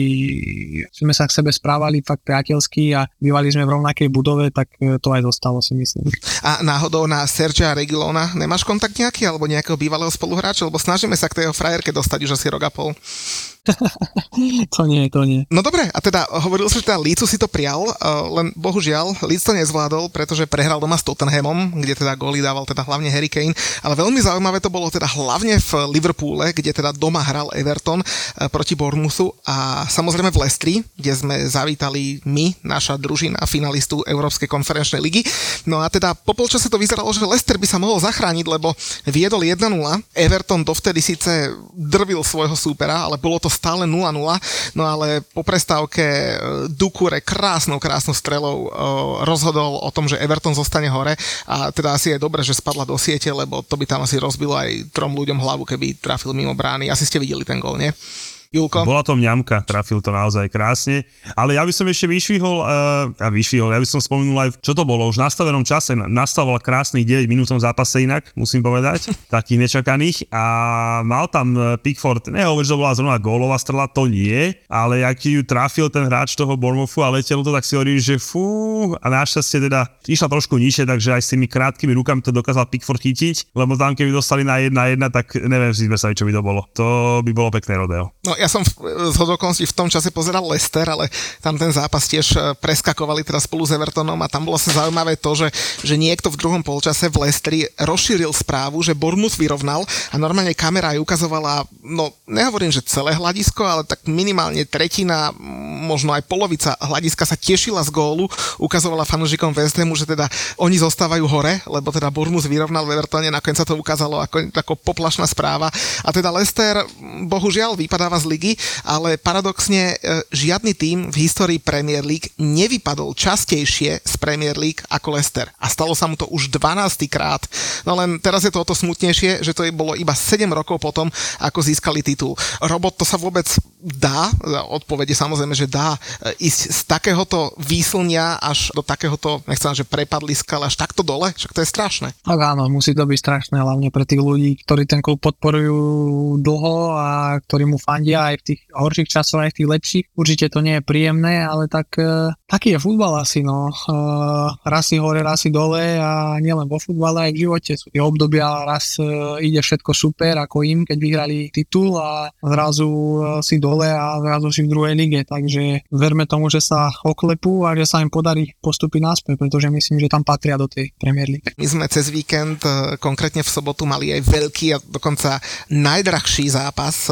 sme sa k sebe správali fakt priateľsky a bývali sme v rovnakej budove, tak eh, to aj zostalo si myslím. A náhodou na Sergia Regilona nemáš kontakt nejaký alebo nejakého bývalého spoluhráča, lebo snažíme sa k tej frajerke dostať už asi rok a pol. to nie, to nie. No dobre, a teda hovoril som, že teda Lícu si to prial, uh, len bohužiaľ Líc to nezvládol, pretože prehral doma s Tottenhamom, kde teda góly dával teda hlavne Harry Kane, ale veľmi zaujímavé to bolo teda hlavne v Liverpoole, kde teda doma hral Everton uh, proti Bournemouthu a samozrejme v Lestri, kde sme zavítali my, naša družina finalistu Európskej konferenčnej ligy. No a teda po polčase to vyzeralo, že Leicester by sa mohol zachrániť, lebo viedol 1-0, Everton dovtedy síce drvil svojho súpera, ale bolo to stále 0-0, no ale po prestávke e, Dukure krásnou, krásnou strelou e, rozhodol o tom, že Everton zostane hore a teda asi je dobre, že spadla do siete, lebo to by tam asi rozbilo aj trom ľuďom hlavu, keby trafil mimo brány. Asi ste videli ten gol, nie? Julko? Bola to mňamka, trafil to naozaj krásne. Ale ja by som ešte vyšvihol, uh, a vyšvihol, ja by som spomenul aj, čo to bolo, už v nastavenom čase, nastavoval krásnych 9 minútom zápase inak, musím povedať, takých nečakaných. A mal tam eh, Pickford, nehovorí, že to bola zrovna gólová strela, to nie, ale ak ju trafil ten hráč toho Bormofu a letelo to, tak si hovorí, že fú, a našťastie teda išla trošku nižšie, takže aj s tými krátkými rukami to dokázal Pickford chytiť, lebo tam keby dostali na 1-1, tak neviem si predstaviť, čo by to bolo. To by bolo pekné rodeo. No ja som z hodokonosti v tom čase pozeral Leicester, ale tam ten zápas tiež e, preskakovali teraz spolu s Evertonom a tam bolo sa zaujímavé to, že, že niekto v druhom polčase v Leicesteri rozšíril správu, že Bournemouth vyrovnal a normálne kamera aj ukazovala, no nehovorím, že celé hľadisko, ale tak minimálne tretina, možno aj polovica hľadiska sa tešila z gólu, ukazovala fanúšikom West Hamu, že teda oni zostávajú hore, lebo teda Bournemouth vyrovnal v Evertone, nakoniec sa to ukázalo ako, ako poplašná správa. A teda Leicester bohužiaľ vypadáva z ligy, ale paradoxne e, žiadny tým v histórii Premier League nevypadol častejšie z Premier League ako Leicester. A stalo sa mu to už 12 krát. No len teraz je to o to smutnejšie, že to bolo iba 7 rokov potom, ako získali titul. Robot, to sa vôbec dá? Odpovede samozrejme, že dá e, ísť z takéhoto výslnia až do takéhoto, nechcem, že prepadliska, ale až takto dole? Však to je strašné. Tak áno, musí to byť strašné, hlavne pre tých ľudí, ktorí ten klub podporujú dlho a ktorí mu fandia aj v tých horších časoch, aj v tých lepších. Určite to nie je príjemné, ale tak uh, taký je futbal asi, no. Uh, raz si hore, raz si dole a nielen vo futbale, aj v živote sú tie obdobia, raz uh, ide všetko super, ako im, keď vyhrali titul a zrazu si dole a zrazu si v druhej lige, takže verme tomu, že sa oklepú a že sa im podarí postupy naspäť, pretože myslím, že tam patria do tej Premier League. My sme cez víkend, konkrétne v sobotu, mali aj veľký a dokonca najdrahší zápas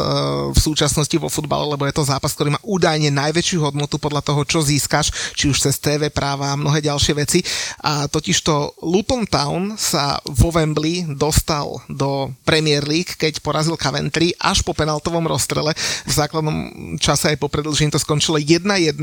v súčasnosti vo futbale, lebo je to zápas, ktorý má údajne najväčšiu hodnotu podľa toho, čo získaš, či už cez TV práva a mnohé ďalšie veci. A totižto Luton Town sa vo Wembley dostal do Premier League, keď porazil Coventry až po penaltovom rozstrele. V základnom čase aj po predlžení to skončilo 1-1.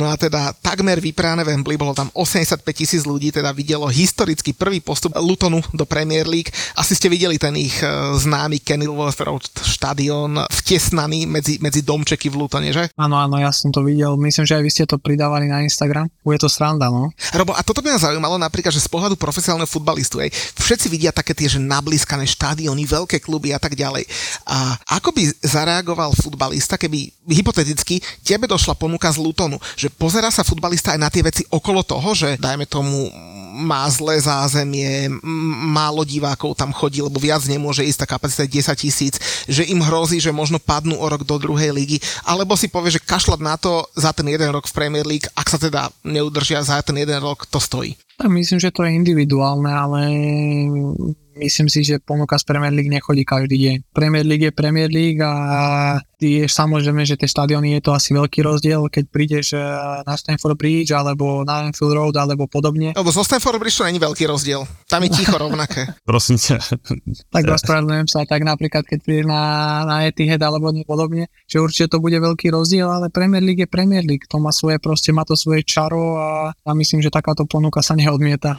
No a teda takmer vypráne Wembley, bolo tam 85 tisíc ľudí, teda videlo historicky prvý postup Lutonu do Premier League. Asi ste videli ten ich e, známy Kenilworth Road štadión vtesnaný medzi, medzi domčeky v Lutone, že? Áno, áno, ja som to videl. Myslím, že aj vy ste to pridávali na Instagram. Bude to sranda, no. Robo, a toto by ma zaujímalo napríklad, že z pohľadu profesionálneho futbalistu, aj všetci vidia také tie, že nablískané štadióny, veľké kluby a tak ďalej. A ako by zareagoval futbalista, keby hypoteticky tebe došla ponuka z Lutonu, že pozera sa futbalista aj na tie veci okolo toho, že dajme tomu má zlé zázemie, málo divákov tam chodí, lebo viac nemôže ísť, tá kapacita je 10 tisíc, že im hrozí, že možno padnú o rok do druhej ligy, alebo si povie, že kašľať na to za ten jeden rok v Premier League, ak sa teda neudržia za ten jeden rok, to stojí. Myslím, že to je individuálne, ale myslím si, že ponuka z Premier League nechodí každý deň. Premier League je Premier League a je samozrejme, že tie štadióny je to asi veľký rozdiel, keď prídeš eh, na Stanford Bridge alebo na Anfield Road alebo podobne. Lebo zo Stanford Bridge to není veľký rozdiel. Tam je ticho rovnaké. Prosím ťa. tak ospravedlňujem sa, tak napríklad keď prídeš na, na Etihad alebo podobne, že určite to bude veľký rozdiel, ale Premier League je Premier League. To má svoje, proste má to svoje čaro a, a myslím, že takáto ponuka sa neodmieta.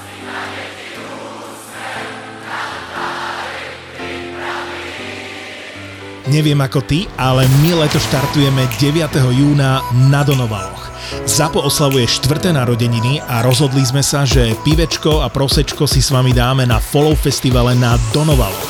Neviem ako ty, ale my leto štartujeme 9. júna na Donovaloch. Zapo oslavuje štvrté narodeniny a rozhodli sme sa, že pivečko a prosečko si s vami dáme na Follow Festivale na Donovaloch.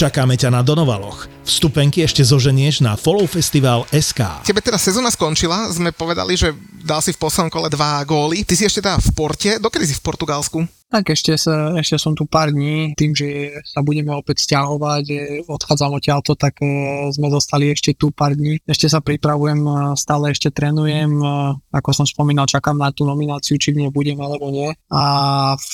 Čakáme ťa na Donovaloch. Vstupenky ešte zoženieš na Follow Festival SK. Tebe teda sezóna skončila, sme povedali, že dal si v poslednom kole dva góly. Ty si ešte teda v Porte. Dokedy si v Portugalsku? Tak ešte, sa, ešte som tu pár dní, tým, že sa budeme opäť stiahovať, odchádzam odtiaľto, tak e, sme zostali ešte tu pár dní. Ešte sa pripravujem, e, stále ešte trénujem, e, ako som spomínal, čakám na tú nomináciu, či v nej budem alebo nie. A v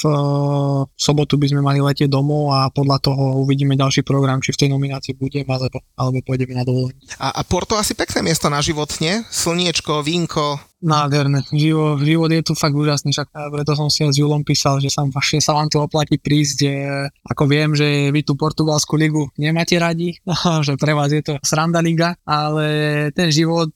sobotu by sme mali letieť domov a podľa toho uvidíme ďalší program, či v tej nominácii budem alebo, alebo pôjdeme na dovolenie. A, a Porto asi pekné miesto na život, nie? Slniečko, vínko. Nádherné. Život, život je tu fakt úžasný, však preto som si s Julom písal, že sa, že sa vám tu oplatí prísť, že ako viem, že vy tú portugalskú ligu nemáte radi, že pre vás je to sranda liga, ale ten život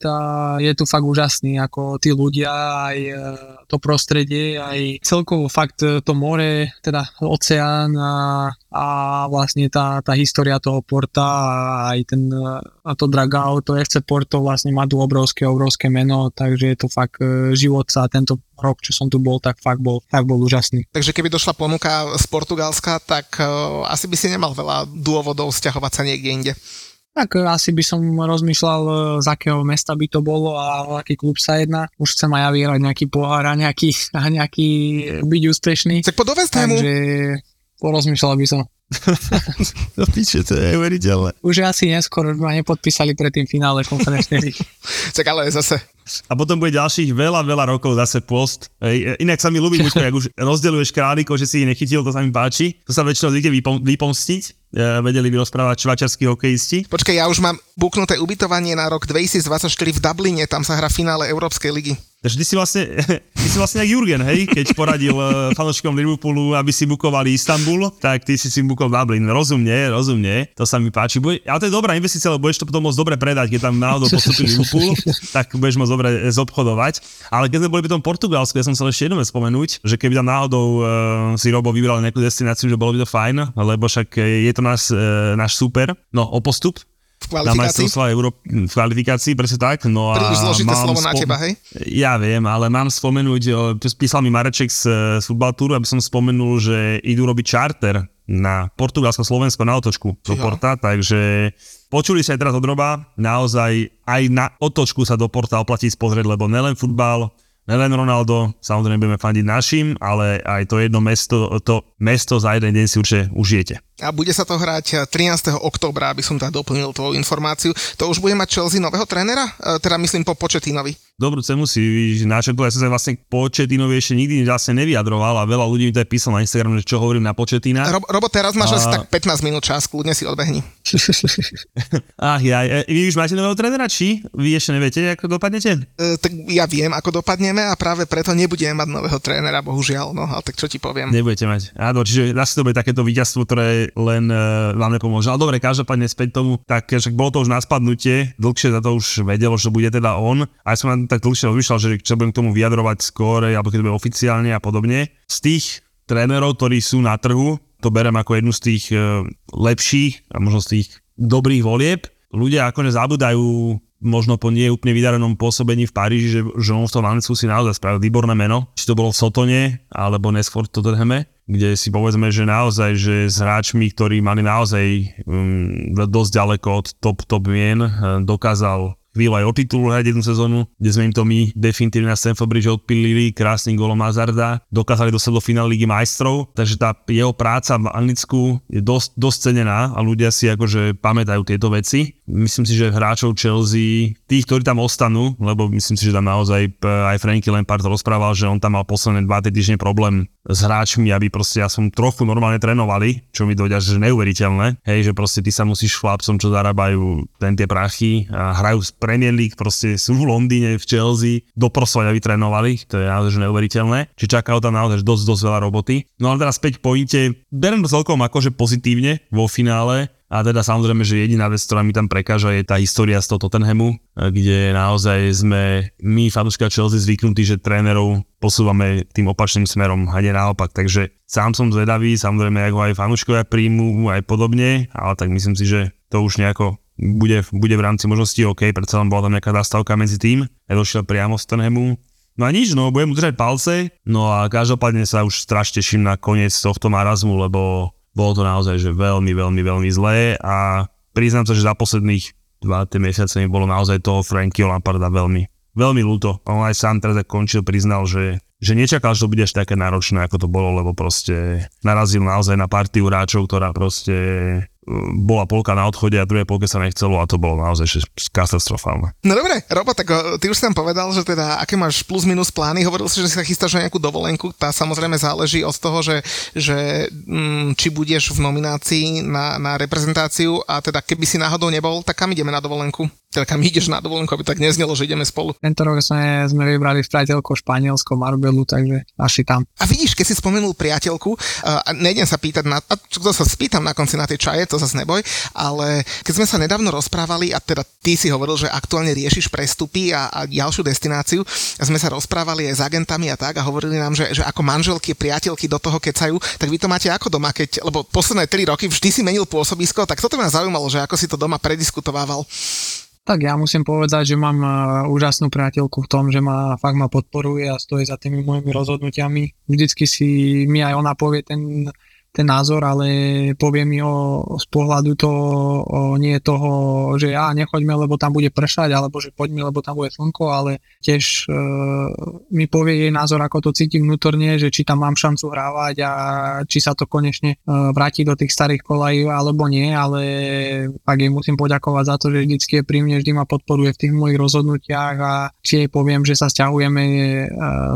je tu fakt úžasný, ako tí ľudia, aj e, to prostredie, aj celkovo fakt to more, teda oceán a, a vlastne tá, tá história toho porta a aj ten a to Dragao, to FC Porto vlastne má tu obrovské, obrovské meno, takže je to fakt e, život sa tento rok, čo som tu bol, tak fakt bol, fakt bol úžasný. Takže keby došla ponuka z Portugalska, tak uh, asi by si nemal veľa dôvodov stiahovať sa niekde inde. Tak e, asi by som rozmýšľal, z akého mesta by to bolo a o aký klub sa jedná. Už chcem aj ja vyhrať nejaký pohár a nejaký, a nejaký byť úspešný. Tak po Takže porozmýšľal by som. No píče, to je uveriteľné. Už asi neskôr ma nepodpísali pred tým finále konferenčnej Tak ale zase a potom bude ďalších veľa, veľa rokov zase post. Ej, inak sa mi ľúbi, Mužko, ak už rozdeľuješ králiko, že si ich nechytil, to sa mi páči. To sa väčšinou zvykne vypom- vypomstiť. E, vedeli by rozprávať švačarskí hokejisti. Počkaj, ja už mám buknuté ubytovanie na rok 2024 v Dubline, tam sa hrá finále Európskej ligy. Takže ty si vlastne, ty si vlastne jak Jurgen, hej? Keď poradil uh, fanúšikom Liverpoolu, aby si bukovali Istanbul, tak ty si si bukol Dublin. Rozumne, rozumne, to sa mi páči. Bude, ale to je dobrá investícia, lebo budeš to potom môcť dobre predať, keď tam náhodou postupí Liverpool, tak budeš môcť dobre zobchodovať. Ale keď sme boli pri tom Portugalsku, ja som chcel ešte jednu vec spomenúť, že keby tam náhodou uh, si Robo vybral nejakú destináciu, že bolo by to fajn, lebo však je to náš, uh, náš super, no o postup, kvalifikácii? Na Euró- v kvalifikácii, presne tak. No a Príliš zložité slovo spom- na teba, hej? Ja viem, ale mám spomenúť, písal mi Mareček z, z Football Tour, aby som spomenul, že idú robiť charter na Portugalsko-Slovensko na otočku do Porta, takže počuli sa aj teraz od Roba, naozaj aj na otočku sa do Porta oplatí spozrieť, lebo nelen futbal, nelen Ronaldo, samozrejme budeme fandiť našim, ale aj to jedno mesto, to mesto za jeden deň si určite užijete. A bude sa to hrať 13. Eh, oktobra, aby som teda doplnil tvoju informáciu. To už bude mať Chelsea nového trénera? Eh, teda myslím po Početinovi. Dobrú cenu si načetol, ja som sa vlastne Početinovi ešte nikdy vlastne nevyjadroval a veľa ľudí mi to aj písalo na Instagram, že čo hovorím na Početina. Rob, Robo, teraz máš a... asi tak 15 minút čas, kľudne si odbehni. Ach ja, e, vy už máte nového trénera, či? Vy ešte neviete, ako dopadnete? E, tak ja viem, ako dopadneme a práve preto nebudeme mať nového trénera, bohužiaľ, no ale tak čo ti poviem. Nebudete mať. Áno, čiže zase to bude takéto víťazstvo, ktoré len uh, vám nepomôže. Ale dobre, každopádne späť tomu, tak však bolo to už na spadnutie, dlhšie za to už vedelo, že bude teda on. A ja som tak dlhšie rozmýšľal, že čo budem k tomu vyjadrovať skôr, alebo keď bude oficiálne a podobne. Z tých trénerov, ktorí sú na trhu, to berem ako jednu z tých uh, lepších a možno z tých dobrých volieb. Ľudia akože zabudajú možno po nie úplne vydarenom pôsobení v Paríži, že, že on v tom Anglicku si naozaj spravil výborné meno. Či to bolo v Sotone, alebo neskôr v Tottenhame kde si povedzme, že naozaj, že s hráčmi, ktorí mali naozaj um, dosť ďaleko od top, top mien, uh, dokázal chvíľu aj o titul hrať jednu sezónu, kde sme im to my definitívne na Stanford Bridge odpilili krásnym golom Hazarda, dokázali dostať do finále Ligy majstrov, takže tá jeho práca v Anglicku je dosť, dosť cenená a ľudia si akože pamätajú tieto veci. Myslím si, že hráčov Chelsea, tých, ktorí tam ostanú, lebo myslím si, že tam naozaj aj Franky Lampard rozprával, že on tam mal posledné 2 týždne problém s hráčmi, aby proste ja som trochu normálne trénovali, čo mi dojde že neuveriteľné, hej, že proste ty sa musíš chlapcom, čo zarábajú ten tie prachy a hrajú z Premier League, proste sú v Londýne, v Chelsea, doprosovať, aby trénovali, to je naozaj neuveriteľné, či čakajú tam naozaj dosť, dosť veľa roboty. No ale teraz späť pointe, berem to celkom akože pozitívne vo finále, a teda samozrejme, že jediná vec, ktorá mi tam prekáža, je tá história z toho Tottenhamu, kde naozaj sme my, fanúška Chelsea, zvyknutí, že trénerov posúvame tým opačným smerom a nie naopak. Takže sám som zvedavý, samozrejme, ako aj fanúškovia príjmu, aj podobne, ale tak myslím si, že to už nejako bude, bude v rámci možností OK, predsa len bola tam nejaká zástavka medzi tým, ja došiel priamo z Tottenhamu, No a nič, no budem držať palce, no a každopádne sa už strašne teším na koniec tohto marazmu, lebo bolo to naozaj že veľmi, veľmi, veľmi zlé a priznám sa, že za posledných dva tie mesiace mi bolo naozaj toho Frankyho Lamparda veľmi, veľmi ľúto. On aj sám teraz končil, priznal, že, že nečakal, že to bude až také náročné, ako to bolo, lebo proste narazil naozaj na partiu hráčov, ktorá proste bola polka na odchode a druhej polke sa nechcelo a to bolo naozaj katastrofálne. No dobre, Robo, tak o, ty už si tam povedal, že teda aké máš plus minus plány, hovoril si, že si sa chystáš na nejakú dovolenku, tá samozrejme záleží od toho, že, že mm, či budeš v nominácii na, na reprezentáciu a teda keby si náhodou nebol, tak kam ideme na dovolenku? Teda kam ideš na dovolenku, aby tak neznelo, že ideme spolu. Tento rok sme, sme vybrali s priateľkou Španielsko, Marbelu, takže asi tam. A vidíš, keď si spomenul priateľku, a nejdem sa pýtať na, a to sa spýtam na konci na tej čaje, to zase neboj, ale keď sme sa nedávno rozprávali, a teda ty si hovoril, že aktuálne riešiš prestupy a, a ďalšiu destináciu, a sme sa rozprávali aj s agentami a tak a hovorili nám, že, že ako manželky, priateľky do toho kecajú, tak vy to máte ako doma, keď, lebo posledné 3 roky vždy si menil pôsobisko, tak toto ma zaujímalo, že ako si to doma prediskutovával. Tak ja musím povedať, že mám uh, úžasnú priateľku v tom, že ma fakt ma podporuje a stojí za tými mojimi rozhodnutiami. Vždycky si mi aj ona povie ten ten názor, ale povie mi z pohľadu to nie toho, že ja nechoďme, lebo tam bude pršať, alebo že poďme, lebo tam bude slnko, ale tiež e, mi povie jej názor, ako to cítim vnútorne, že či tam mám šancu hrávať a či sa to konečne e, vráti do tých starých kolají alebo nie, ale tak jej musím poďakovať za to, že vždycky je pri mne, vždy ma podporuje v tých mojich rozhodnutiach a či jej poviem, že sa stiahujeme e,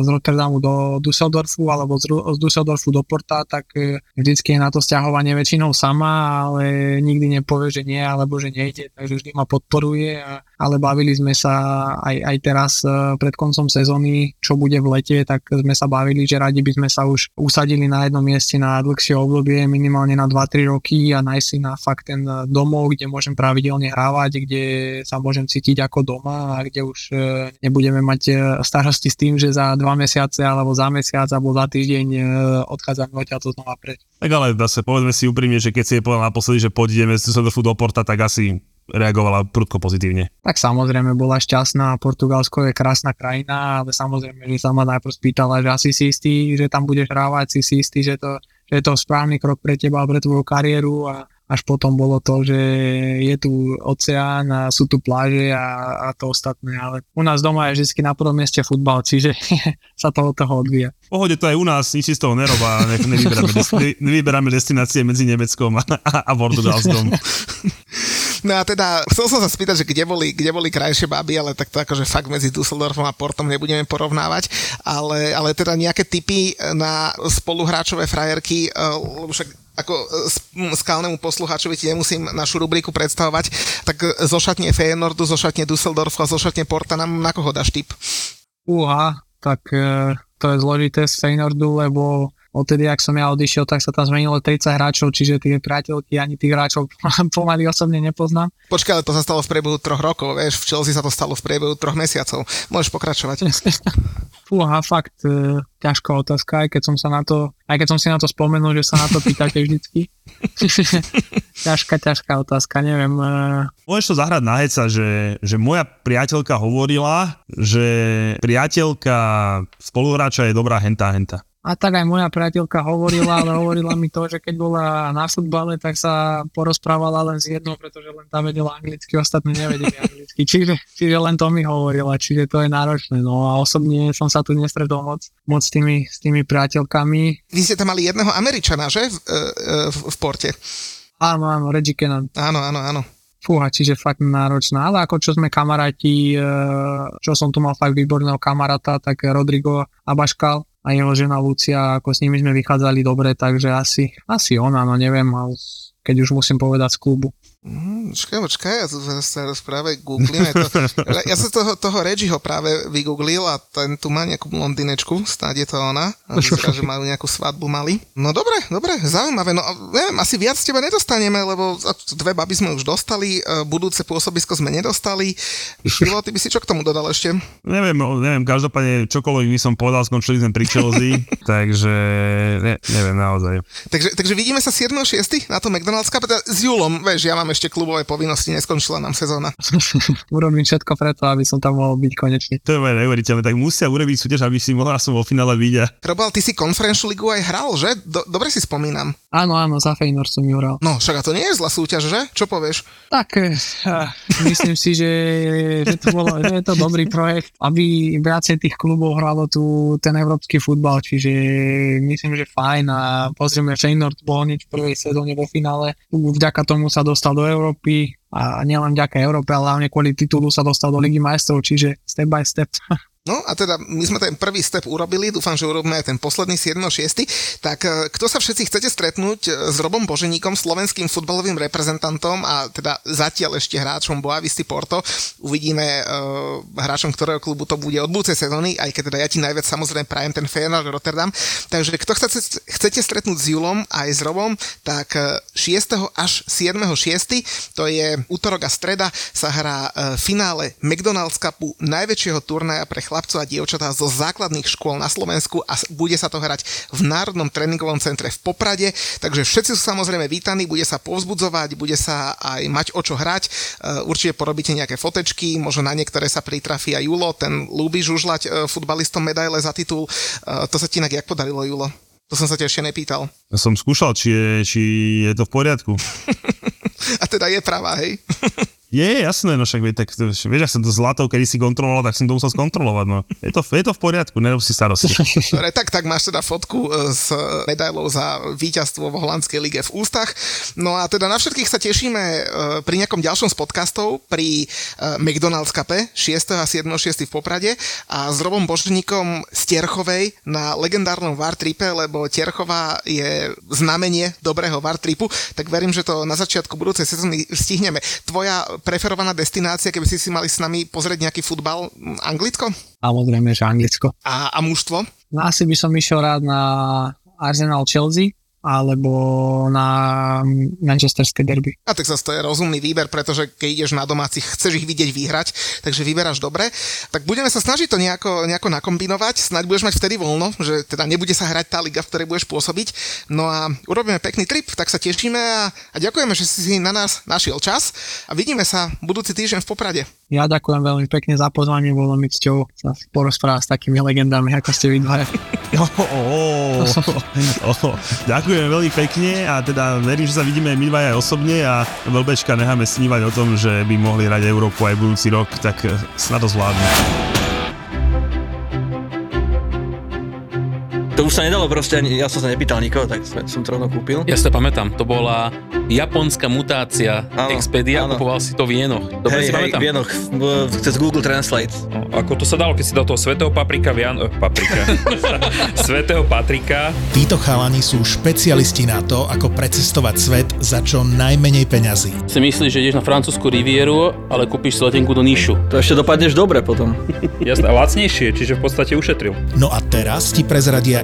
z Rotterdamu do Düsseldorfu alebo z, z Düsseldorfu do Porta, tak e, vždycky je na to stiahovanie väčšinou sama, ale nikdy nepovie, že nie alebo že nejde, takže vždy ma podporuje, a, ale bavili sme sa aj, aj teraz e, pred koncom sezóny, čo bude v lete, tak sme sa bavili, že radi by sme sa už usadili na jednom mieste na dlhšie obdobie, minimálne na 2-3 roky a nájsť si na fakt ten domov, kde môžem pravidelne hrávať, kde sa môžem cítiť ako doma a kde už e, nebudeme mať e, starosti s tým, že za dva mesiace alebo za mesiac alebo za týždeň odchádzame odtiaľ znova preč. Tak ale zase povedzme si úprimne, že keď si je povedal naposledy, že pôjdeme z Düsseldorfu do Porta, tak asi reagovala prudko pozitívne. Tak samozrejme bola šťastná, Portugalsko je krásna krajina, ale samozrejme, že sa ma najprv spýtala, že asi si istý, že tam budeš hrávať, si si istý, že to, že je to správny krok pre teba, pre tvoju kariéru a až potom bolo to, že je tu oceán a sú tu pláže a, a to ostatné, ale u nás doma je vždy na prvom mieste futbal, čiže sa to od toho odvíja. V pohode to aj u nás, nič z toho nerobá, ne, nevyberáme, des, nevyberáme destinácie medzi Nemeckom a, a, a Portugalskom. No a teda, chcel som sa spýtať, že kde boli, kde boli krajšie baby, ale tak to akože fakt medzi Dusseldorfom a Portom nebudeme porovnávať, ale, ale teda nejaké typy na spoluhráčové frajerky, eh, lebo však ako e, skalnému poslucháčovi ti nemusím našu rubriku predstavovať, tak zo šatne Feyenoordu, zo šatne Düsseldorfu a zo šatne Porta nám na koho dáš tip? Uha, tak e, to je zložité z Feyenoordu, lebo odtedy, ak som ja odišiel, tak sa tam zmenilo 30 hráčov, čiže tie priateľky ani tých hráčov pomaly osobne nepoznám. Počkaj, ale to sa stalo v priebehu troch rokov, vieš, v Chelsea sa to stalo v priebehu troch mesiacov. Môžeš pokračovať. Fúha, fakt, e, ťažká otázka, aj keď som sa na to, aj keď som si na to spomenul, že sa na to pýtate vždycky. ťažká, ťažká otázka, neviem. E... Môžeš to zahrať na heca, že, že moja priateľka hovorila, že priateľka spoluhráča je dobrá henta henta. A tak aj moja priateľka hovorila, ale hovorila mi to, že keď bola na futbale, tak sa porozprávala len s jednou, pretože len tá vedela anglicky, ostatní nevedeli anglicky. Čiže, čiže len to mi hovorila, čiže to je náročné. No a osobne som sa tu nestretol moc, moc s, tými, s tými priateľkami. Vy ste tam mali jedného Američana, že? V, e, e, v, v porte. Áno, áno, Reggie Cannon. Áno, áno, áno. Fúha, čiže fakt náročná, ale ako čo sme kamaráti, e, čo som tu mal fakt výborného kamaráta, tak Rodrigo Abaškal, a jeho žena Lucia, ako s nimi sme vychádzali dobre, takže asi, asi ona, no neviem, keď už musím povedať z klubu. Mm, počkaj, počkaj, ja sa práve googlím. To, ja som toho, toho Reggieho práve vygooglil a ten tu má nejakú blondinečku, snáď je to ona. Vyzerá, že majú nejakú svadbu mali. No dobre, dobre, zaujímavé. No neviem, asi viac teba nedostaneme, lebo dve baby sme už dostali, e, budúce pôsobisko sme nedostali. Šilo, ty by si čo k tomu dodal ešte? Neviem, neviem, každopádne čokoľvek by som povedal, skončili sme pri Chelsea, takže ne, neviem naozaj. Takže, takže vidíme sa 7.6. na to McDonald's teda s Julom, vieš, ja mám ešte klubové povinnosti, neskončila nám sezóna. Urobím všetko preto, aby som tam mohol byť konečne. To je neuveriteľné, tak musia urobiť súťaž, aby si mohla som vo finále byť. Robal, ty si konferenčnú ligu aj hral, že? Do, dobre si spomínam. Áno, áno, za Feynor som ju hral. No, však a to nie je zlá súťaž, že? Čo povieš? Tak, eh, myslím si, že, že, to bolo, že je to dobrý projekt, aby viacej tých klubov hralo tu ten európsky futbal, čiže myslím, že fajn a pozrieme Feynor bol hneď v prvej sezóne vo finále. Vďaka tomu sa dostal do Európy a nielen vďaka Európe, ale hlavne kvôli titulu sa dostal do Ligy majstrov, čiže step by step. No a teda my sme ten prvý step urobili, dúfam, že urobíme aj ten posledný 7.6. Tak e, kto sa všetci chcete stretnúť e, s Robom Boženíkom, slovenským futbalovým reprezentantom a teda zatiaľ ešte hráčom Boavisti Porto, uvidíme uh, hráčom ktorého klubu to bude od budúcej sezóny, aj keď teda ja ti najviac samozrejme prajem ten Feyenoord Rotterdam. Takže kto chcete, chcete stretnúť s Julom aj s Robom, tak 6. až 7.6. to je útorok a streda sa hrá finále McDonald's Cupu, najväčšieho turnaja pre chlapcov a dievčatá zo základných škôl na Slovensku a bude sa to hrať v Národnom tréningovom centre v Poprade, takže všetci sú samozrejme vítaní, bude sa povzbudzovať, bude sa aj mať o čo hrať, e, určite porobíte nejaké fotečky, možno na niektoré sa pritrafí aj Julo, ten ľúbi žužľať e, futbalistom medaile za titul, e, to sa ti inak jak podarilo, Julo? To som sa ťa ešte nepýtal. Ja som skúšal, či je, či je to v poriadku. a teda je pravá, hej? Je, jasné, no však tak, vieš, ak som to zlatou, kedy si kontroloval, tak som to musel skontrolovať, no. Je to, je to v poriadku, nerob si starosti. Dobre, tak, tak máš teda fotku e, s medailou za víťazstvo v holandskej lige v ústach. No a teda na všetkých sa tešíme e, pri nejakom ďalšom z podcastov, pri e, McDonald's Cup 6. a 7. 6. v Poprade a s Robom Božníkom z Tierchovej na legendárnom Vartripe, lebo Tierchová je znamenie dobrého Vartripu, tak verím, že to na začiatku budúcej sezóny stihneme. Tvoja preferovaná destinácia, keby si si mali s nami pozrieť nejaký futbal? Anglicko? Samozrejme, že Anglicko. A, a mužstvo? No, asi by som išiel rád na Arsenal Chelsea, alebo na manchesterské derby. A tak zase to je rozumný výber, pretože keď ideš na domácich, chceš ich vidieť vyhrať, takže vyberáš dobre. Tak budeme sa snažiť to nejako, nejako nakombinovať, snáď budeš mať vtedy voľno, že teda nebude sa hrať tá liga, v ktorej budeš pôsobiť. No a urobíme pekný trip, tak sa tešíme a, a ďakujeme, že si na nás našiel čas a vidíme sa budúci týždeň v Poprade. Ja ďakujem veľmi pekne za pozvanie, bolo mi cťou sa porozprávať s takými legendami, ako ste vy dvaja. Oh, oh, oh, oh, ďakujem veľmi pekne a teda verím, že sa vidíme my dvaja aj osobne a veľbečka necháme snívať o tom, že by mohli hrať Európu aj budúci rok, tak snad to zvládnu. To už sa nedalo proste, ani, ja som sa nepýtal nikoho, tak som to rovno kúpil. Ja si to pamätám, to bola japonská mutácia áno, Expedia, áno. kupoval si to v Jenoch. Dobre hej, si hej, pamätám? v Jenoch, cez Google Translate. No, ako to sa dalo, keď si dal toho svetého paprika v Jan... Eh, paprika. svetého Patrika. Títo chalani sú špecialisti na to, ako precestovať svet za čo najmenej peňazí. Si myslíš, že ideš na francúzsku rivieru, ale kúpiš si letenku do Níšu. To ešte dopadneš dobre potom. Jasné, lacnejšie, čiže v podstate ušetril. No a teraz ti prezradia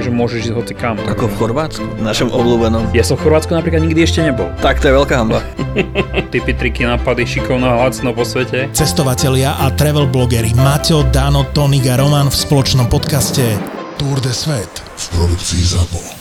takže môžeš ísť hoci kam. Ako v Chorvátsku, našom obľúbenom. Ja som v Chorvátsku napríklad nikdy ešte nebol. Tak to je veľká hamba. Typy, triky, nápady, šikovno a lacno po svete. Cestovatelia a travel blogery Maťo, Dano, Tonik a Roman v spoločnom podcaste Tour de Svet v produkcii ZAPO.